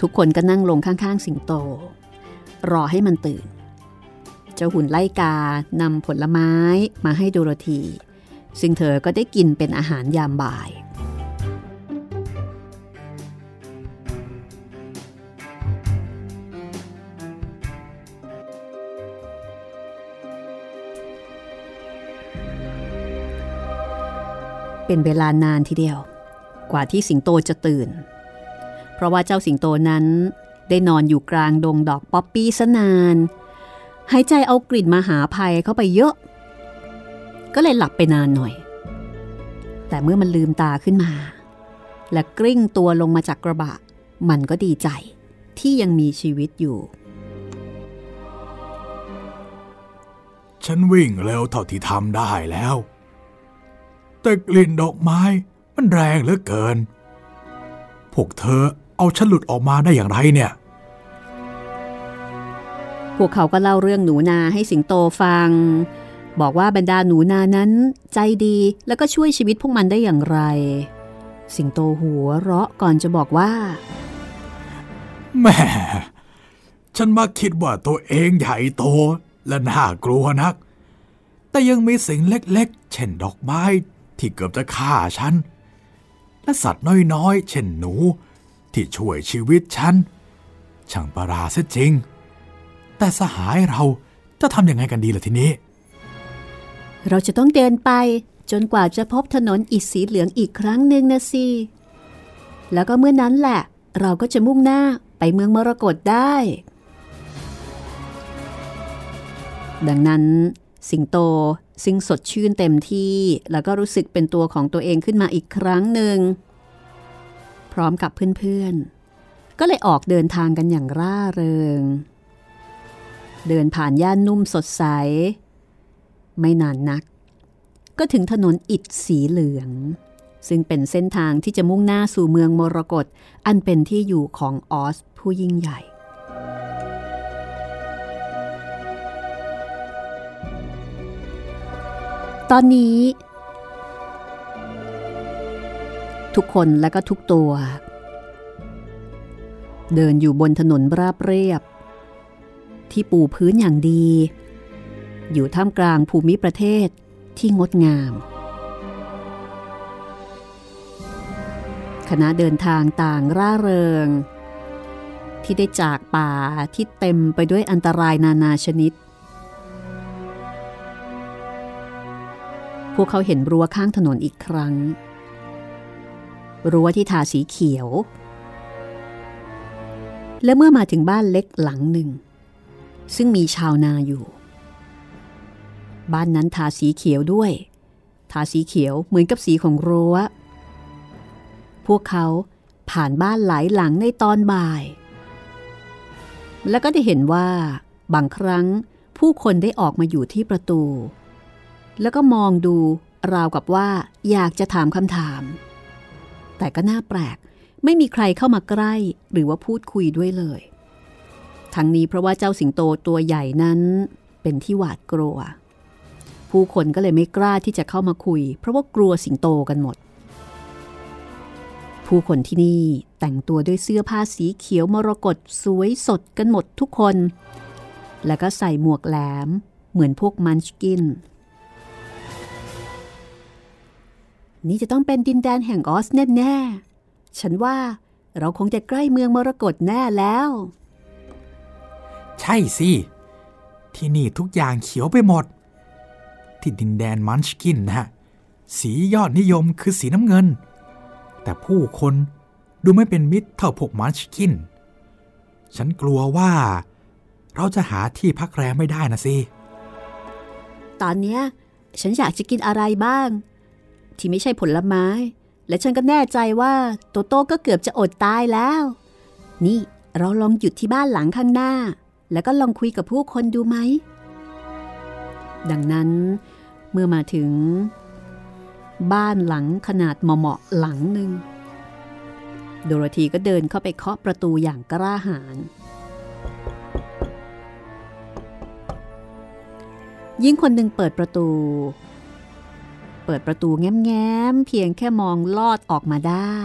Speaker 2: ทุกคนก็นั่งลงข้างๆ สิงโต รอให้มันตื่น เจ้าหุ่นไล่กานำผลไม้มาให้โดโรธี ซึ่งเธอก็ได้กินเป็นอาหารยามบ่าย เป็นเวลานานทีเดียว กว่าที่สิงโตจะตื่น เพราะว่าเจ้าสิงโตนั้นได้นอนอยู่กลางดงดอกป๊อปปี้ซะนาน หายใจเอากลิ่นมหาภัยเข้าไปเยอะ ก็เลยหลับไปนานหน่อย แต่เมื่อมันลืมตาขึ้นมา และกลิ้งตัวลงมาจากกระบะ มันก็ดีใจที่ยังมีชีวิตอยู่
Speaker 1: ฉันวิ่งเร็วเท่าที่ทำได้แล้ว แต่กลิ่นดอกไม้มันแรงเหลือเกิน พวกเธอเอาฉันหลุดออกมาได้อย่างไรเนี่ย
Speaker 2: พวกเขาก็เล่าเรื่องหนูนาให้สิงโตฟัง บอกว่าบรรดาหนูนานั้น ใจดีแล้วก็ช่วยชีวิตพวกมันได้อย่างไร สิงโตหัวเราะก่อนจะบอกว่า
Speaker 1: แหม่ฉันมาคิดว่าตัวเองใหญ่โตและน่ากลัวนัก แต่ยังมีสิ่งเล็กๆ เช่นดอกไม้ ที่เกือบจะฆ่าฉัน และสัตว์น้อยๆ เช่นหนู ที่ช่วยชีวิตฉัน ช่างประหลาดเสียจริง แต่สหายเราจะทำยังไงกันดีล่ะทีนี้
Speaker 2: เราจะต้องเดินไปจนกว่าจะพบถนนอิฐสีเหลืองอีกครั้งหนึ่งนะสิ แล้วก็เมื่อนั้นแหละ เราก็จะมุ่งหน้าไปเมืองมรกตได้ ดังนั้นสิงโต ซึ่งสดชื่นเต็มที่ แล้วก็รู้สึกเป็นตัวของตัวเองขึ้นมาอีกครั้งหนึ่ง พร้อมกับเพื่อนๆ ก็เลยออกเดินทางกันอย่างร่าเริง เดินผ่านย่านนุ่มสดใส ไม่นานนัก ก็ถึงถนนอิฐสีเหลือง ซึ่งเป็นเส้นทางที่จะมุ่งหน้าสู่เมืองมรกตอันเป็นที่อยู่ของออสผู้ยิ่งใหญ่ ตอนนี้ ทุกคนและก็ทุกตัว เดินอยู่บนถนนราบเรียบ ที่ปูพื้นอย่างดี อยู่ท่ามกลางภูมิประเทศที่งดงาม คณะเดินทางต่างร่าเริง ที่ได้จากป่าที่เต็มไปด้วยอันตรายนานาชนิด พวกเขาเห็นรั้วข้างถนนอีกครั้ง รั้วที่ทาสีเขียว และเมื่อมาถึงบ้านเล็กหลังหนึ่ง ซึ่งมีชาวนาอยู่ บ้านนั้นทาสีเขียวด้วย ทาสีเขียวเหมือนกับสีของรั้ว พวกเขาผ่านบ้านหลายหลังในตอนบ่าย แล้วก็ได้เห็นว่าบางครั้งผู้คนได้ออกมาอยู่ที่ประตู แล้วก็มองดูราวกับว่าอยากจะถามคำถาม แต่ก็น่าแปลก ไม่มีใครเข้ามาใกล้หรือว่าพูดคุยด้วยเลย ทั้งนี้เพราะว่าเจ้าสิงโตตัวใหญ่นั้น เป็นที่หวาดกลัว ผู้คนก็เลยไม่กล้าที่จะเข้ามาคุย เพราะว่ากลัวสิงโตกันหมด ผู้คนที่นี่แต่งตัวด้วยเสื้อผ้าสีเขียวมรกตสวยสดกันหมดทุกคน แล้วก็ใส่หมวกแหลมเหมือนพวกมันชกิน นี่จะต้องเป็นดินแดนแห่งออสแน่ๆ ฉันว่าเราคงจะใกล้เมืองมรกตแน่แล้ว
Speaker 1: ใช่สิ ที่นี่ทุกอย่างเขียวไปหมด ที่ดินแดนมันชกินนะสียอดนิยมคือสีน้ำเงิน แต่ผู้คนดูไม่เป็นมิตรเท่าพวกมันชกิน ฉันกลัวว่า เราจะหาที่พักแรมไม่ได้นะสิ
Speaker 2: ตอนเนี้ย ฉันอยากจะกินอะไรบ้าง ที่ไม่ใช่ผลไม้ และฉันก็แน่ใจว่าโตโต้ก็เกือบจะอดตายแล้ว นี่เราลองหยุดที่บ้านหลังข้างหน้า แล้วก็ลองคุยกับผู้คนดูไหม ดังนั้นเมื่อมาถึง บ้านหลังขนาดเหมาะๆหลังหนึ่งโดโรธีก็เดินเข้าไปเคาะประตูอย่างกล้าหาญยิ่งคนหนึ่งเปิดประตู เปิดประตูแง้มๆเพียงแค่มองลอดออกมาได้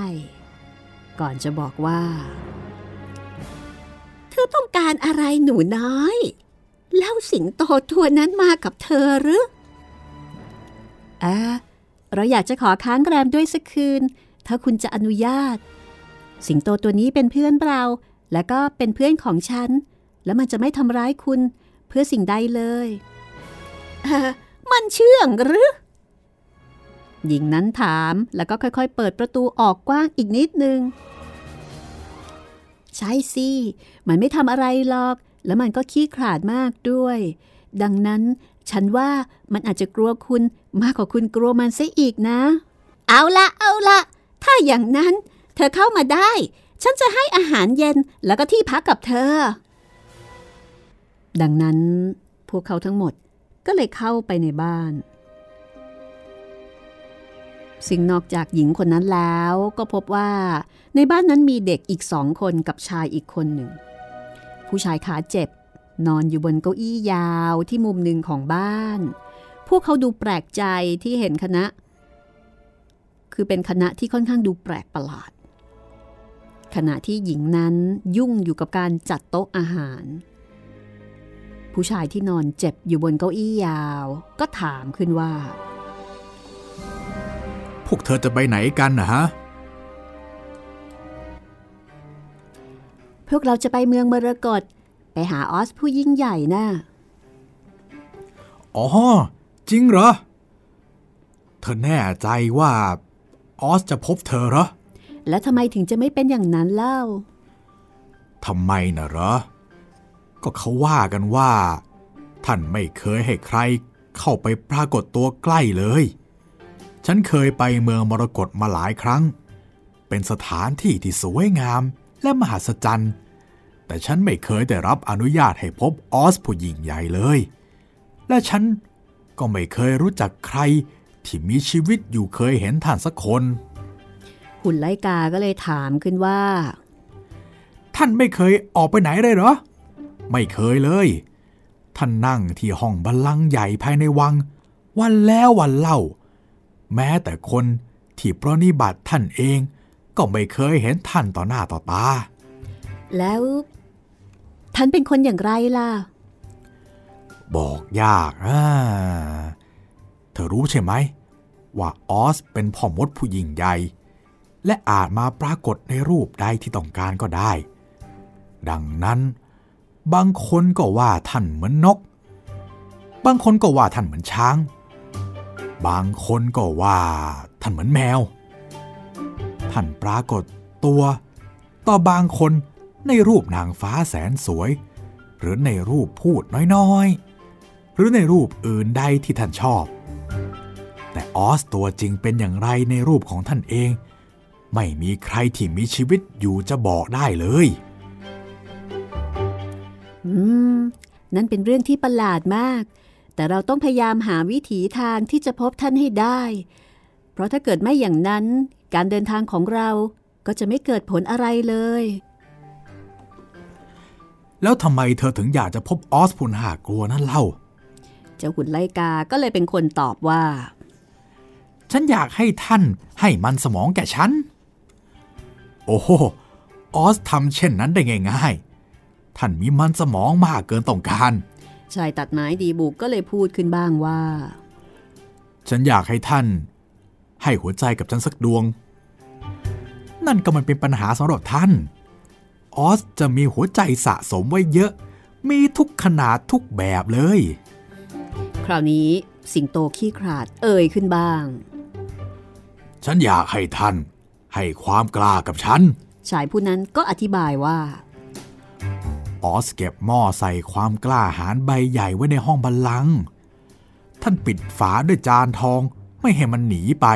Speaker 2: ก่อนจะบอกว่า
Speaker 3: เธอต้องการอะไรหนูน้อยแล้วสิงโตตัวนั้นมากับเธอหรือ
Speaker 2: อ่าเราอยากจะขอค้างแรมด้วยสักคืน ถ้าคุณจะอนุญาต สิงโตตัวนี้เป็นเพื่อนเรา และก็เป็นเพื่อนของฉัน แล้วมันจะไม่ทำร้ายคุณเพื่อสิ่งใดเลย
Speaker 3: เออมันเชื่องหรือ
Speaker 2: หญิงนั้นถามแล้วก็ค่อยๆ เปิดประตูออกกว้างอีกนิดนึง ใช่สิ มันไม่ทำอะไรหรอก แล้วมันก็ขี้ขลาดมากด้วย ดังนั้นฉันว่ามันอาจจะกลัวคุณมากกว่าคุณกลัวมันซะอีกนะ
Speaker 3: เอาละเอาละถ้าอย่างนั้น เธอเข้ามาได้ ฉันจะให้อาหารเย็นแล้วก็ที่พักกับเธอ
Speaker 2: ดังนั้นพวกเขาทั้งหมดก็เลยเข้าไปในบ้าน สิ่งนอกจากหญิงคนนั้นแล้วก็พบว่าในบ้านนั้นมีเด็กอีกสองคนกับชายอีกคนหนึ่ง ผู้ชายขาเจ็บ นอนอยู่บนเก้าอี้ยาวที่มุมหนึ่งของบ้าน พวกเขาดูแปลกใจที่เห็นคณะ คือเป็นคณะที่ค่อนข้างดูแปลกประหลาด ขณะที่หญิงนั้นยุ่งอยู่กับการจัดโต๊ะอาหาร ผู้ชายที่นอนเจ็บอยู่บนเก้าอี้ยาว ก็ถามขึ้นว่า
Speaker 1: พวกเธอจะไปไหนกันนะฮะ
Speaker 2: พวกเราจะไปเมืองมรกตไปหาออสผู้ยิ่งใหญ่น่ะ
Speaker 1: อ๋อ จริงเหรอ เธอแน่ใจว่าออสจะพบเธอเหรอ
Speaker 2: แล้วทำไมถึงจะไม่เป็นอย่างนั้นเล่า
Speaker 1: ทำไมนะเหรอ ก็เขาว่ากันว่า ท่านไม่เคยให้ใครเข้าไปปรากฏตัวใกล้เลย ฉันเคยไปเมืองมรกตมาหลายครั้ง เป็นสถานที่ที่สวยงามและมหัศจรรย์ แต่ฉันไม่เคยได้รับอนุญาตให้พบออสผู้ยิ่งใหญ่เลย และฉันก็ไม่เคยรู้จักใครที่มีชีวิตอยู่เคยเห็นท่านสักคน
Speaker 2: หุ่นไลกาก็เลยถามขึ้นว่า
Speaker 1: ท่านไม่เคยออกไปไหนเลยเหรอ ไม่เคยเลย ท่านนั่งที่ห้องบัลลังก์ใหญ่ภายในวัง วันแล้ววันเล่า แม้แต่คนที่ปรนิบัติท่านเองก็ไม่เคยเห็นท่านต่อหน้าต่อตา
Speaker 2: แล้ว ท่านเป็นคนอย่างไรล่ะ
Speaker 1: บอกยากอ่าเธอรู้ใช่ไหม ว่าออสเป็นพ่อมดผู้ยิ่งใหญ่ และอาจมาปรากฏในรูปใดที่ต้องการก็ได้ ดังนั้นบางคนก็ว่าท่านเหมือนนก บางคนก็ว่าท่านเหมือนช้าง บางคนก็ว่า ท่านเหมือนแมว ท่านปรากฏตัว ต่อบางคนในรูปนางฟ้าแสนสวย หรือในรูปพูดน้อยๆ หรือในรูปอื่นใดที่ท่านชอบ แต่ออสตัวจริงเป็นอย่างไรในรูปของท่านเอง ไม่มีใครที่มีชีวิตอยู่จะบอกได้เลย
Speaker 2: อืม นั่นเป็นเรื่องที่ประหลาดมาก แต่เราต้องพยายามหาวิถีทางที่จะพบท่านให้ได้ เพราะถ้าเกิดไม่อย่างนั้น การเดินทางของเราก็จะไม่เกิดผลอะไรเลย
Speaker 1: แล้วทำไมเธอถึงอยากจะพบออสผู้น่ากลัวนั่นเล่า
Speaker 2: เจ้าหุ่นไลกาก็เลยเป็นคนตอบว่า
Speaker 1: ฉันอยากให้ท่านให้มันสมองแก่ฉัน โอ้โห ออสทำเช่นนั้นได้ง่าย ๆ ท่านมีมันสมองมากเกินต้องการ
Speaker 2: ชายตัดไม้ดีบุกก็เลยพูดขึ้นบ้างว่า
Speaker 1: ฉันอยากให้ท่าน ให้หัวใจกับฉันสักดวง นั่นก็มันเป็นปัญหาสำหรับท่าน ออสจะมีหัวใจสะสมไว้เยอะ มีทุกขนาดทุกแบบเลย
Speaker 2: คราวนี้สิงโตขี้ขลาดเอ่ยขึ้นบ้าง
Speaker 1: ฉันอยากให้ท่าน ให้ความกล้ากับฉัน
Speaker 2: ชายผู้นั้นก็อธิบายว่า
Speaker 1: ออสเก็บหม้อใส่ความกล้าหาญใบใหญ่ไว้ในห้องบัลลังก์ท่านปิดฝาด้วยจานทองไม่ให้มันหนีไป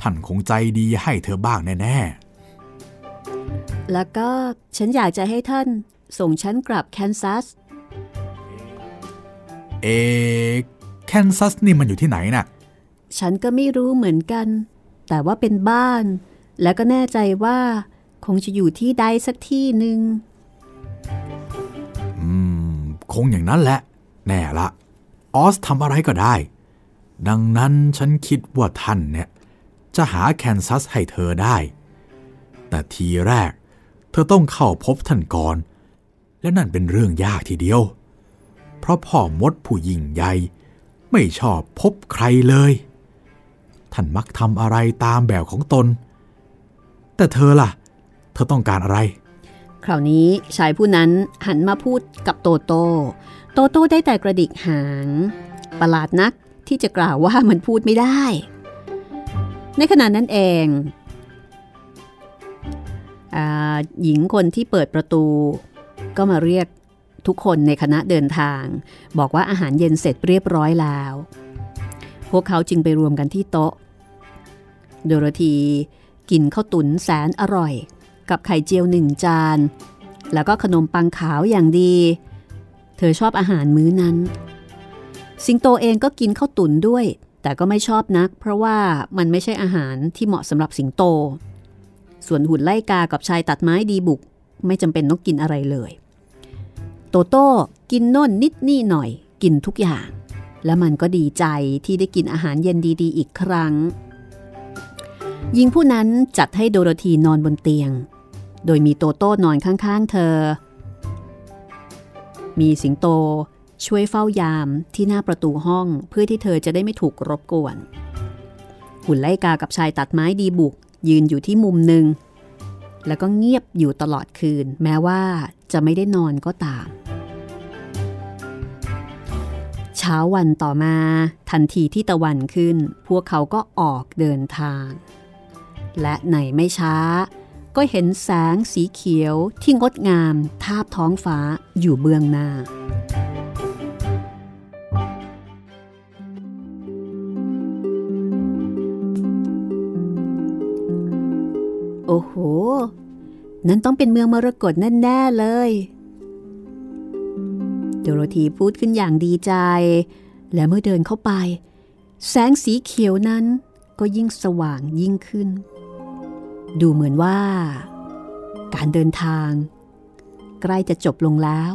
Speaker 1: ท่านคงใจดีให้เธอบ้างแน่
Speaker 2: แล้วก็ฉันอยากจะให้ท่านส่งฉันกลับแคนซัส
Speaker 1: ๆเอแคนซัสนี่มันอยู่ที่ไหนน่ะ
Speaker 2: ฉันก็ไม่รู้เหมือนกัน แต่ว่าเป็นบ้าน และก็แน่ใจว่าคงจะอยู่ที่ใดสักที่หนึ่ง
Speaker 1: อืม คงอย่างนั้นแหละ แน่ละ ออสทำอะไรก็ได้ ดังนั้นฉันคิดว่าท่านเนี่ย จะหาแคนซัสให้เธอได้ แต่ทีแรก เธอต้องเข้าพบท่านก่อน และนั่นเป็นเรื่องยากทีเดียว เพราะพ่อมดผู้ยิ่งใหญ่ไม่ชอบพบใครเลย ท่านมักทำอะไรตามแบบของตน แต่เธอล่ะ เธอต้องการอะไร
Speaker 2: คราวนี้ชายผู้นั้นหันมาพูดกับโตโต้โตโต้ได้แต่กระดิกหาง ประหลาดนักที่จะกล่าวว่ามันพูดไม่ได้ ในขณะนั้นเองอหญิงคนที่เปิดประตู ก็มาเรียกทุกคนในคณะเดินทาง บอกว่าอาหารเย็นเสร็จเรียบร้อยแล้ว พวกเขาจึงไปรวมกันที่โต๊ะ โดโรธีกินข้าวตุ๋นแสนอร่อย กับไข่เจียวหนึ่งจาน แล้วก็ขนมปังขาวอย่างดี เธอชอบอาหารมื้อนั้น สิงโตเองก็กินข้าวตุ๋นด้วย แต่ก็ไม่ชอบนัก เพราะว่ามันไม่ใช่อาหารที่เหมาะสำหรับสิงโต ส่วนหุ่นไล่กากับชายตัดไม้ดีบุก ไม่จำเป็นต้องกินอะไรเลย โตโต้กินน่นนิดนี่หน่อย กินทุกอย่าง แล้วมันก็ดีใจที่ได้กินอาหารเย็นดีๆ อีกครั้งหญิงผู้นั้นจัดให้โดโรธีนอนบนเตียง โดยมีโตโต้นอนข้างๆเธอ มีสิงโตช่วยเฝ้ายามที่หน้าประตูห้องเพื่อที่เธอจะได้ไม่ถูกรบกวน หุ่นไล่กากับชายตัดไม้ดีบุก ยืนอยู่ที่มุมหนึ่ง แล้วก็เงียบอยู่ตลอดคืน แม้ว่าจะไม่ได้นอนก็ตาม เช้าวันต่อมาทันทีที่ตะวันขึ้น พวกเขาก็ออกเดินทาง และในไม่ช้า ก็เห็นแสงสีเขียวที่งดงามทาบท้องฟ้าอยู่เบื้องหน้า โอ้โห นั่นต้องเป็นเมืองมรกตแน่ๆเลย โดโรธีพูดขึ้นอย่างดีใจ และเมื่อเดินเข้าไป แสงสีเขียวนั้นก็ยิ่งสว่างยิ่งขึ้น ดูเหมือนว่า การเดินทาง ใกล้จะจบลงแล้ว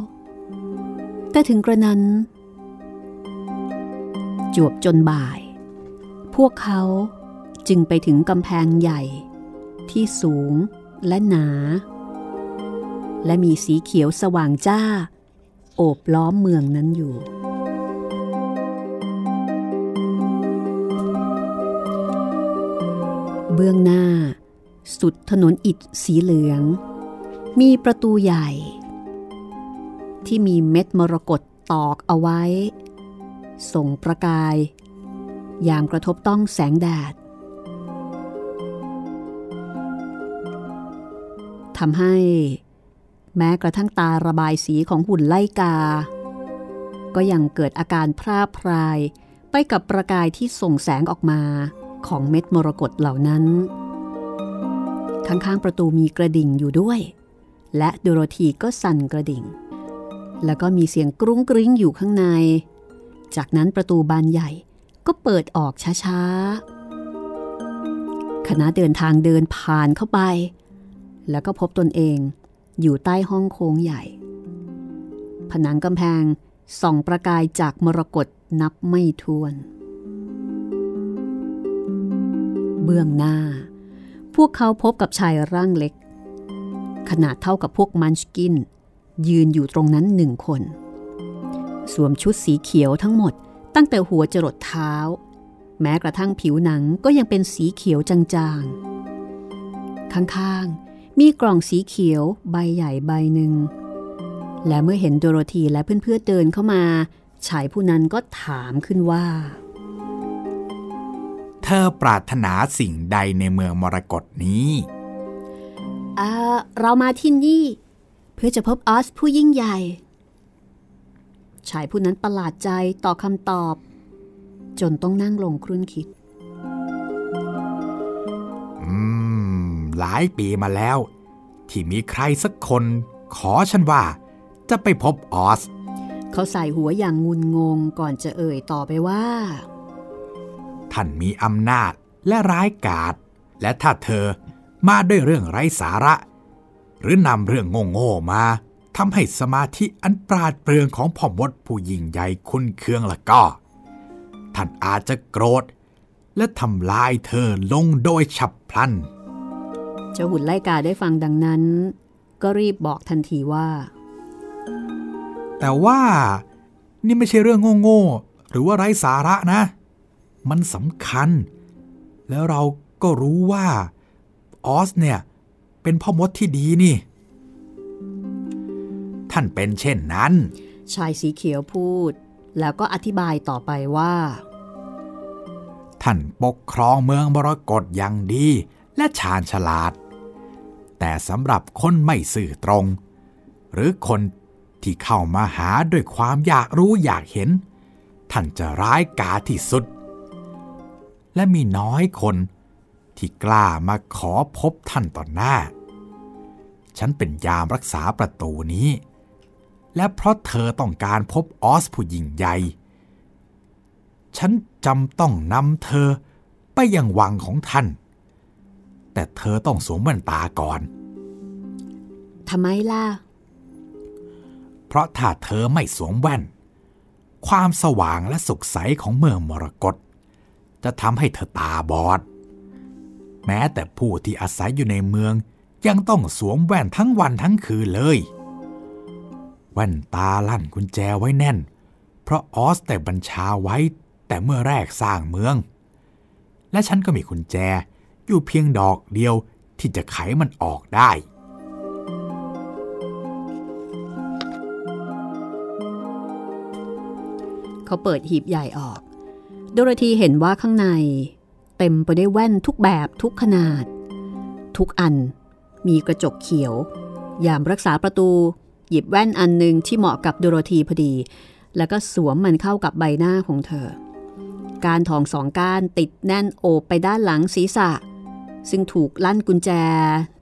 Speaker 2: แต่ถึงกระนั้น จวบจนบ่าย พวกเขาจึงไปถึงกำแพงใหญ่ ที่สูงและหนา และมีสีเขียวสว่างจ้า โอบล้อมเมืองนั้นอยู่เบื้องหน้า สุดถนนอิฐสีเหลือง มีประตูใหญ่ ที่มีเม็ดมรกตตอกเอาไว้ ส่งประกาย ยามกระทบต้องแสงแดดทำให้ แม้กระทั่งตาระบายสีของหุ่นไล่กา ก็ยังเกิดอาการพร่าพรายไปกับประกายที่ส่งแสงออกมาของเม็ดมรกตเหล่านั้น ข้างๆประตูมีกระดิ่งอยู่ด้วย และโดโรธีก็สั่นกระดิ่ง แล้วก็มีเสียงกรุ้งกริ้งอยู่ข้างใน จากนั้นประตูบานใหญ่ก็เปิดออกช้าๆ คณะเดินทางเดินผ่านเข้าไป แล้วก็พบตนเองอยู่ใต้ห้องโค้งใหญ่ ผนังกำแพงส่องประกายจากมรกตนับไม่ถ้วน เบื้องหน้า พวกเขาพบกับชายร่างเล็ก ขนาดเท่ากับพวกมันชกิน ยืนอยู่ตรงนั้นหนึ่งคน สวมชุดสีเขียวทั้งหมด ตั้งแต่หัวจรดเท้า แม้กระทั่งผิวหนังก็ยังเป็นสีเขียวจางๆ ข้างๆ มีกล่องสีเขียวใบใหญ่ใบหนึ่ง และเมื่อเห็นโดโรธีและเพื่อนๆเดินเข้ามาชายผู้นั้นก็ถามขึ้นว่า
Speaker 1: เธอปรารถนาสิ่งใดในเมืองมรกตนี้
Speaker 3: อ่าเรามาที่นี่ เพื่อจะพบออสผู้ยิ่งใหญ่
Speaker 2: ชายผู้นั้นประหลาดใจต่อคำตอบ จนต้องนั่งลงครุ่นคิด
Speaker 1: อืม หลายปีมาแล้ว ที่มีใครสักคน ขอฉันว่า จะไปพบออส
Speaker 2: เขาใส่หัวอย่างงุนงงก่อนจะเอ่ยต่อไปว่า
Speaker 1: ท่านมีอำนาจและร้ายกาจและถ้าเธอมาด้วยเรื่องไร้สาระ หรือนำเรื่องโง่ๆมาทำให้สมาธิอันปราดเปรื่องของพ่อมดผู้ยิ่งใหญ่คุณเคืองละก็ ท่านอาจจะโกรธ และทำลายเธอลงโดยฉับพลัน
Speaker 2: เจ้าหุ่นไล่กาได้ฟังดังนั้น ก็รีบบอกทันทีว่า
Speaker 1: แต่ว่านี่ไม่ใช่เรื่องโง่ๆหรือว่าไร้สาระนะ มันสำคัญ แล้วเราก็รู้ว่าออสเนี่ยเป็นพ่อมดที่ดีนี่ ท่านเป็นเช่นนั้น
Speaker 2: ชายสีเขียวพูด แล้วก็อธิบายต่อไปว่า
Speaker 1: ท่านปกครองเมืองมรกตอย่างดีและชาญฉลาด แต่สำหรับคนไม่สื่อตรง หรือคนที่เข้ามาหาด้วยความอยากรู้อยากเห็น ท่านจะร้ายกาจที่สุด และมีน้อยคน ที่กล้ามาขอพบท่านต่อหน้า ฉันเป็นยามรักษาประตูนี้ และเพราะเธอต้องการพบออสผู้ยิ่งใหญ่ ฉันจำต้องนำเธอไปยังวังของท่าน แต่เธอต้องสวมแว่นตาก่อน
Speaker 2: ทำไมล่ะ
Speaker 1: เพราะถ้าเธอไม่สวมแว่น ความสว่างและสุขใสของเมืองมรกต จะทำให้เธอตาบอด แม้แต่ผู้ที่อาศัยอยู่ในเมืองยังต้องสวมแว่นทั้งวันทั้งคืนเลย แว่นตาลั่นกุญแจไว้แน่น เพราะออสแต่บัญชาไว้แต่เมื่อแรกสร้างเมือง และฉันก็มีกุญแจอยู่เพียงดอกเดียวที่จะไขมันออกได้
Speaker 2: เขาเปิดหีบใหญ่ออก โดโรธีเห็นว่าข้างใน เต็มไปด้วยแว่นทุกแบบทุกขนาด ทุกอัน มีกระจกเขียว ยามรักษาประตู หยิบแว่นอันหนึ่งที่เหมาะกับโดโรธีพอดี แล้วก็สวมมันเข้ากับใบหน้าของเธอ การทองสองก้านติดแน่นโอบไปด้านหลังศีรษะ ซึ่งถูกลั่นกุญแจ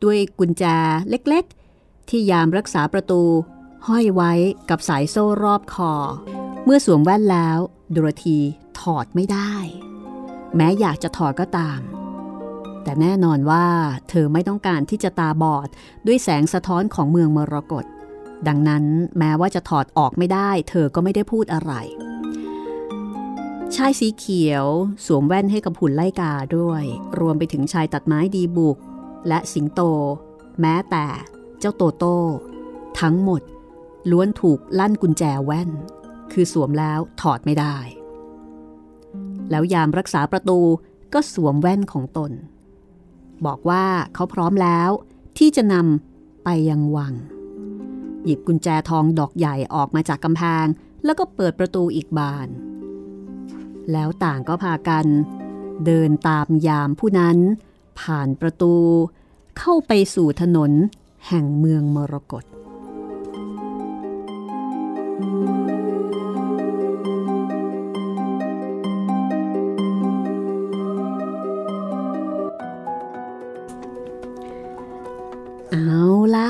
Speaker 2: ด้วยกุญแจเล็กๆ ที่ยามรักษาประตู ห้อยไว้กับสายโซ่รอบคอ เมื่อสวมแว่นแล้วดโรธี ถอดไม่ได้ แม้อยากจะถอดก็ตาม แต่แน่นอนว่าเธอไม่ต้องการที่จะตาบอดด้วยแสงสะท้อนของเมืองมรกตดังนั้นแม้ว่าจะถอดออกไม่ได้ เธอก็ไม่ได้พูดอะไร ชายสีเขียวสวมแว่นให้กับหุ่นไล่กาด้วย รวมไปถึงชายตัดไม้ดีบุก และสิงโต แม้แต่เจ้าโตโต้ทั้งหมดล้วนถูกลั่นกุญแจแว่น คือสวมแล้วถอดไม่ได้ แล้วยามรักษาประตูก็สวมแว่นของตน บอกว่าเขาพร้อมแล้วที่จะนำไปยังวัง หยิบกุญแจทองดอกใหญ่ออกมาจากกำแพง แล้วก็เปิดประตูอีกบาน แล้วต่างก็พากัน เดินตามยามผู้นั้น ผ่านประตู เข้าไปสู่ถนนแห่งเมืองมรกต เอาละ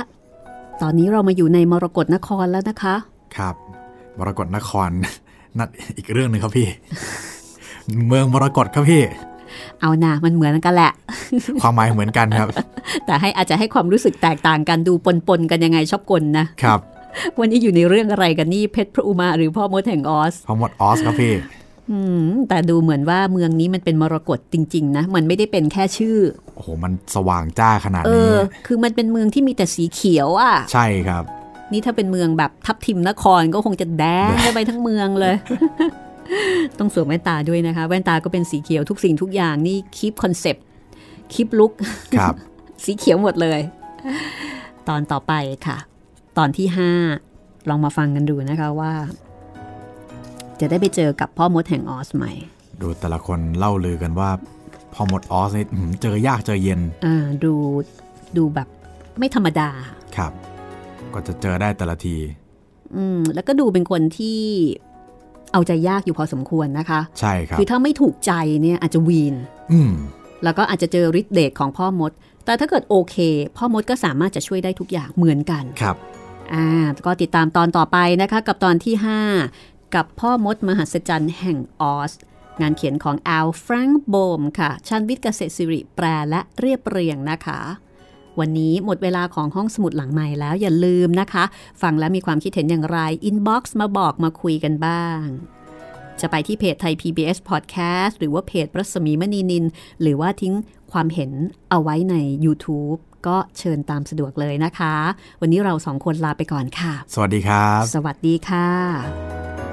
Speaker 2: ตอนนี้เรามาอยู่ในมรกตนครแล้วนะคะ
Speaker 1: ครับ มรกตนครนั่นอีกเรื่องหนึ่งครับพี่ เมืองมรกตครับพี่
Speaker 2: เอานะมันเหมือนกันแหละ
Speaker 1: ความหมายเหมือนกันครับ
Speaker 2: แต่ให้อาจจะให้ความรู้สึกแตกต่างกันดูปนๆกันยังไงชอบกลนะ
Speaker 1: ครับ
Speaker 2: วันนี้อยู่ในเรื่องอะไรกันนี่เพชรพระอุมาหรือพ่อมดแห่งออส
Speaker 1: พอหมดออสครับพี่
Speaker 2: อืม แต่ดูเหมือนว่าเมืองนี้มันเป็นมรกตจริง ๆ นะ มันไม่ได้เป็นแค่ชื่อ
Speaker 1: โอ้โห มันสว่างจ้าขนาด
Speaker 2: เอ
Speaker 1: นี้
Speaker 2: อคือมันเป็นเมืองที่มีแต่สีเขียวอะ
Speaker 1: ใช่ครับ
Speaker 2: นี่ถ้าเป็นเมืองแบบทับทิมนครก็คงจะแดงไปทั้งเมืองเลย ต้องสวมแว่นตาด้วยนะคะ แว่นตาก็เป็นสีเขียวทุกสิ่งทุกอย่างนี่ keep concept keep look ค
Speaker 1: รับ
Speaker 2: สีเขียวหมดเลย ตอนต่อไปค่ะ ตอนที่ห้าลองมาฟังกันดูนะคะว่า จะได้ไปเจอกับพ่อมดแห่งออซไหม
Speaker 1: ดูแต่ละคนเล่าลือกันว่าพ่อมดออซนี่อื้อหือเจอยากเจอเย็น
Speaker 2: อ่าดูดูแบบไม่ธรรมดา
Speaker 1: ครับ ก็จะเจอได้แต่ละที
Speaker 2: อืม แล้วก็ดูเป็นคนที่เอาใจยากอยู่พอสมควรนะคะ
Speaker 1: ใช่ครับ
Speaker 2: คือถ้าไม่ถูกใจเนี่ยอาจจะวีน
Speaker 1: อืม
Speaker 2: แล้วก็อาจจะเจอฤทธิ์เดชของพ่อมด แต่ถ้าเกิดโอเค พ่อมดก็สามารถจะช่วยได้ทุกอย่างเหมือนกัน
Speaker 1: ครับ
Speaker 2: อ่า ก็ติดตามตอนต่อไปนะคะ กับตอนที่ 5 กับพ่อมดมหัศจรรย์แห่งออส งานเขียนของแอลแฟรงก์โบมค่ะ ชาญวิทย์เกษตรศิริแปลและเรียบเรียงนะคะ วันนี้หมดเวลาของห้องสมุดหลังใหม่แล้วอย่าลืมนะคะ ฟังแล้วมีความคิดเห็นอย่างไร inbox มาบอกมาคุยกันบ้างจะไปที่เพจ Thai PBS Podcast หรือว่าเพจรัศมีมณีนิน หรือว่าทิ้งความเห็นเอาไว้ใน YouTube ก็เชิญตามสะดวกเลยนะคะ วันนี้เราสองคนลาไปก่อนค่ะ
Speaker 1: สวัสดีครับ
Speaker 2: สวัสดีค่ะ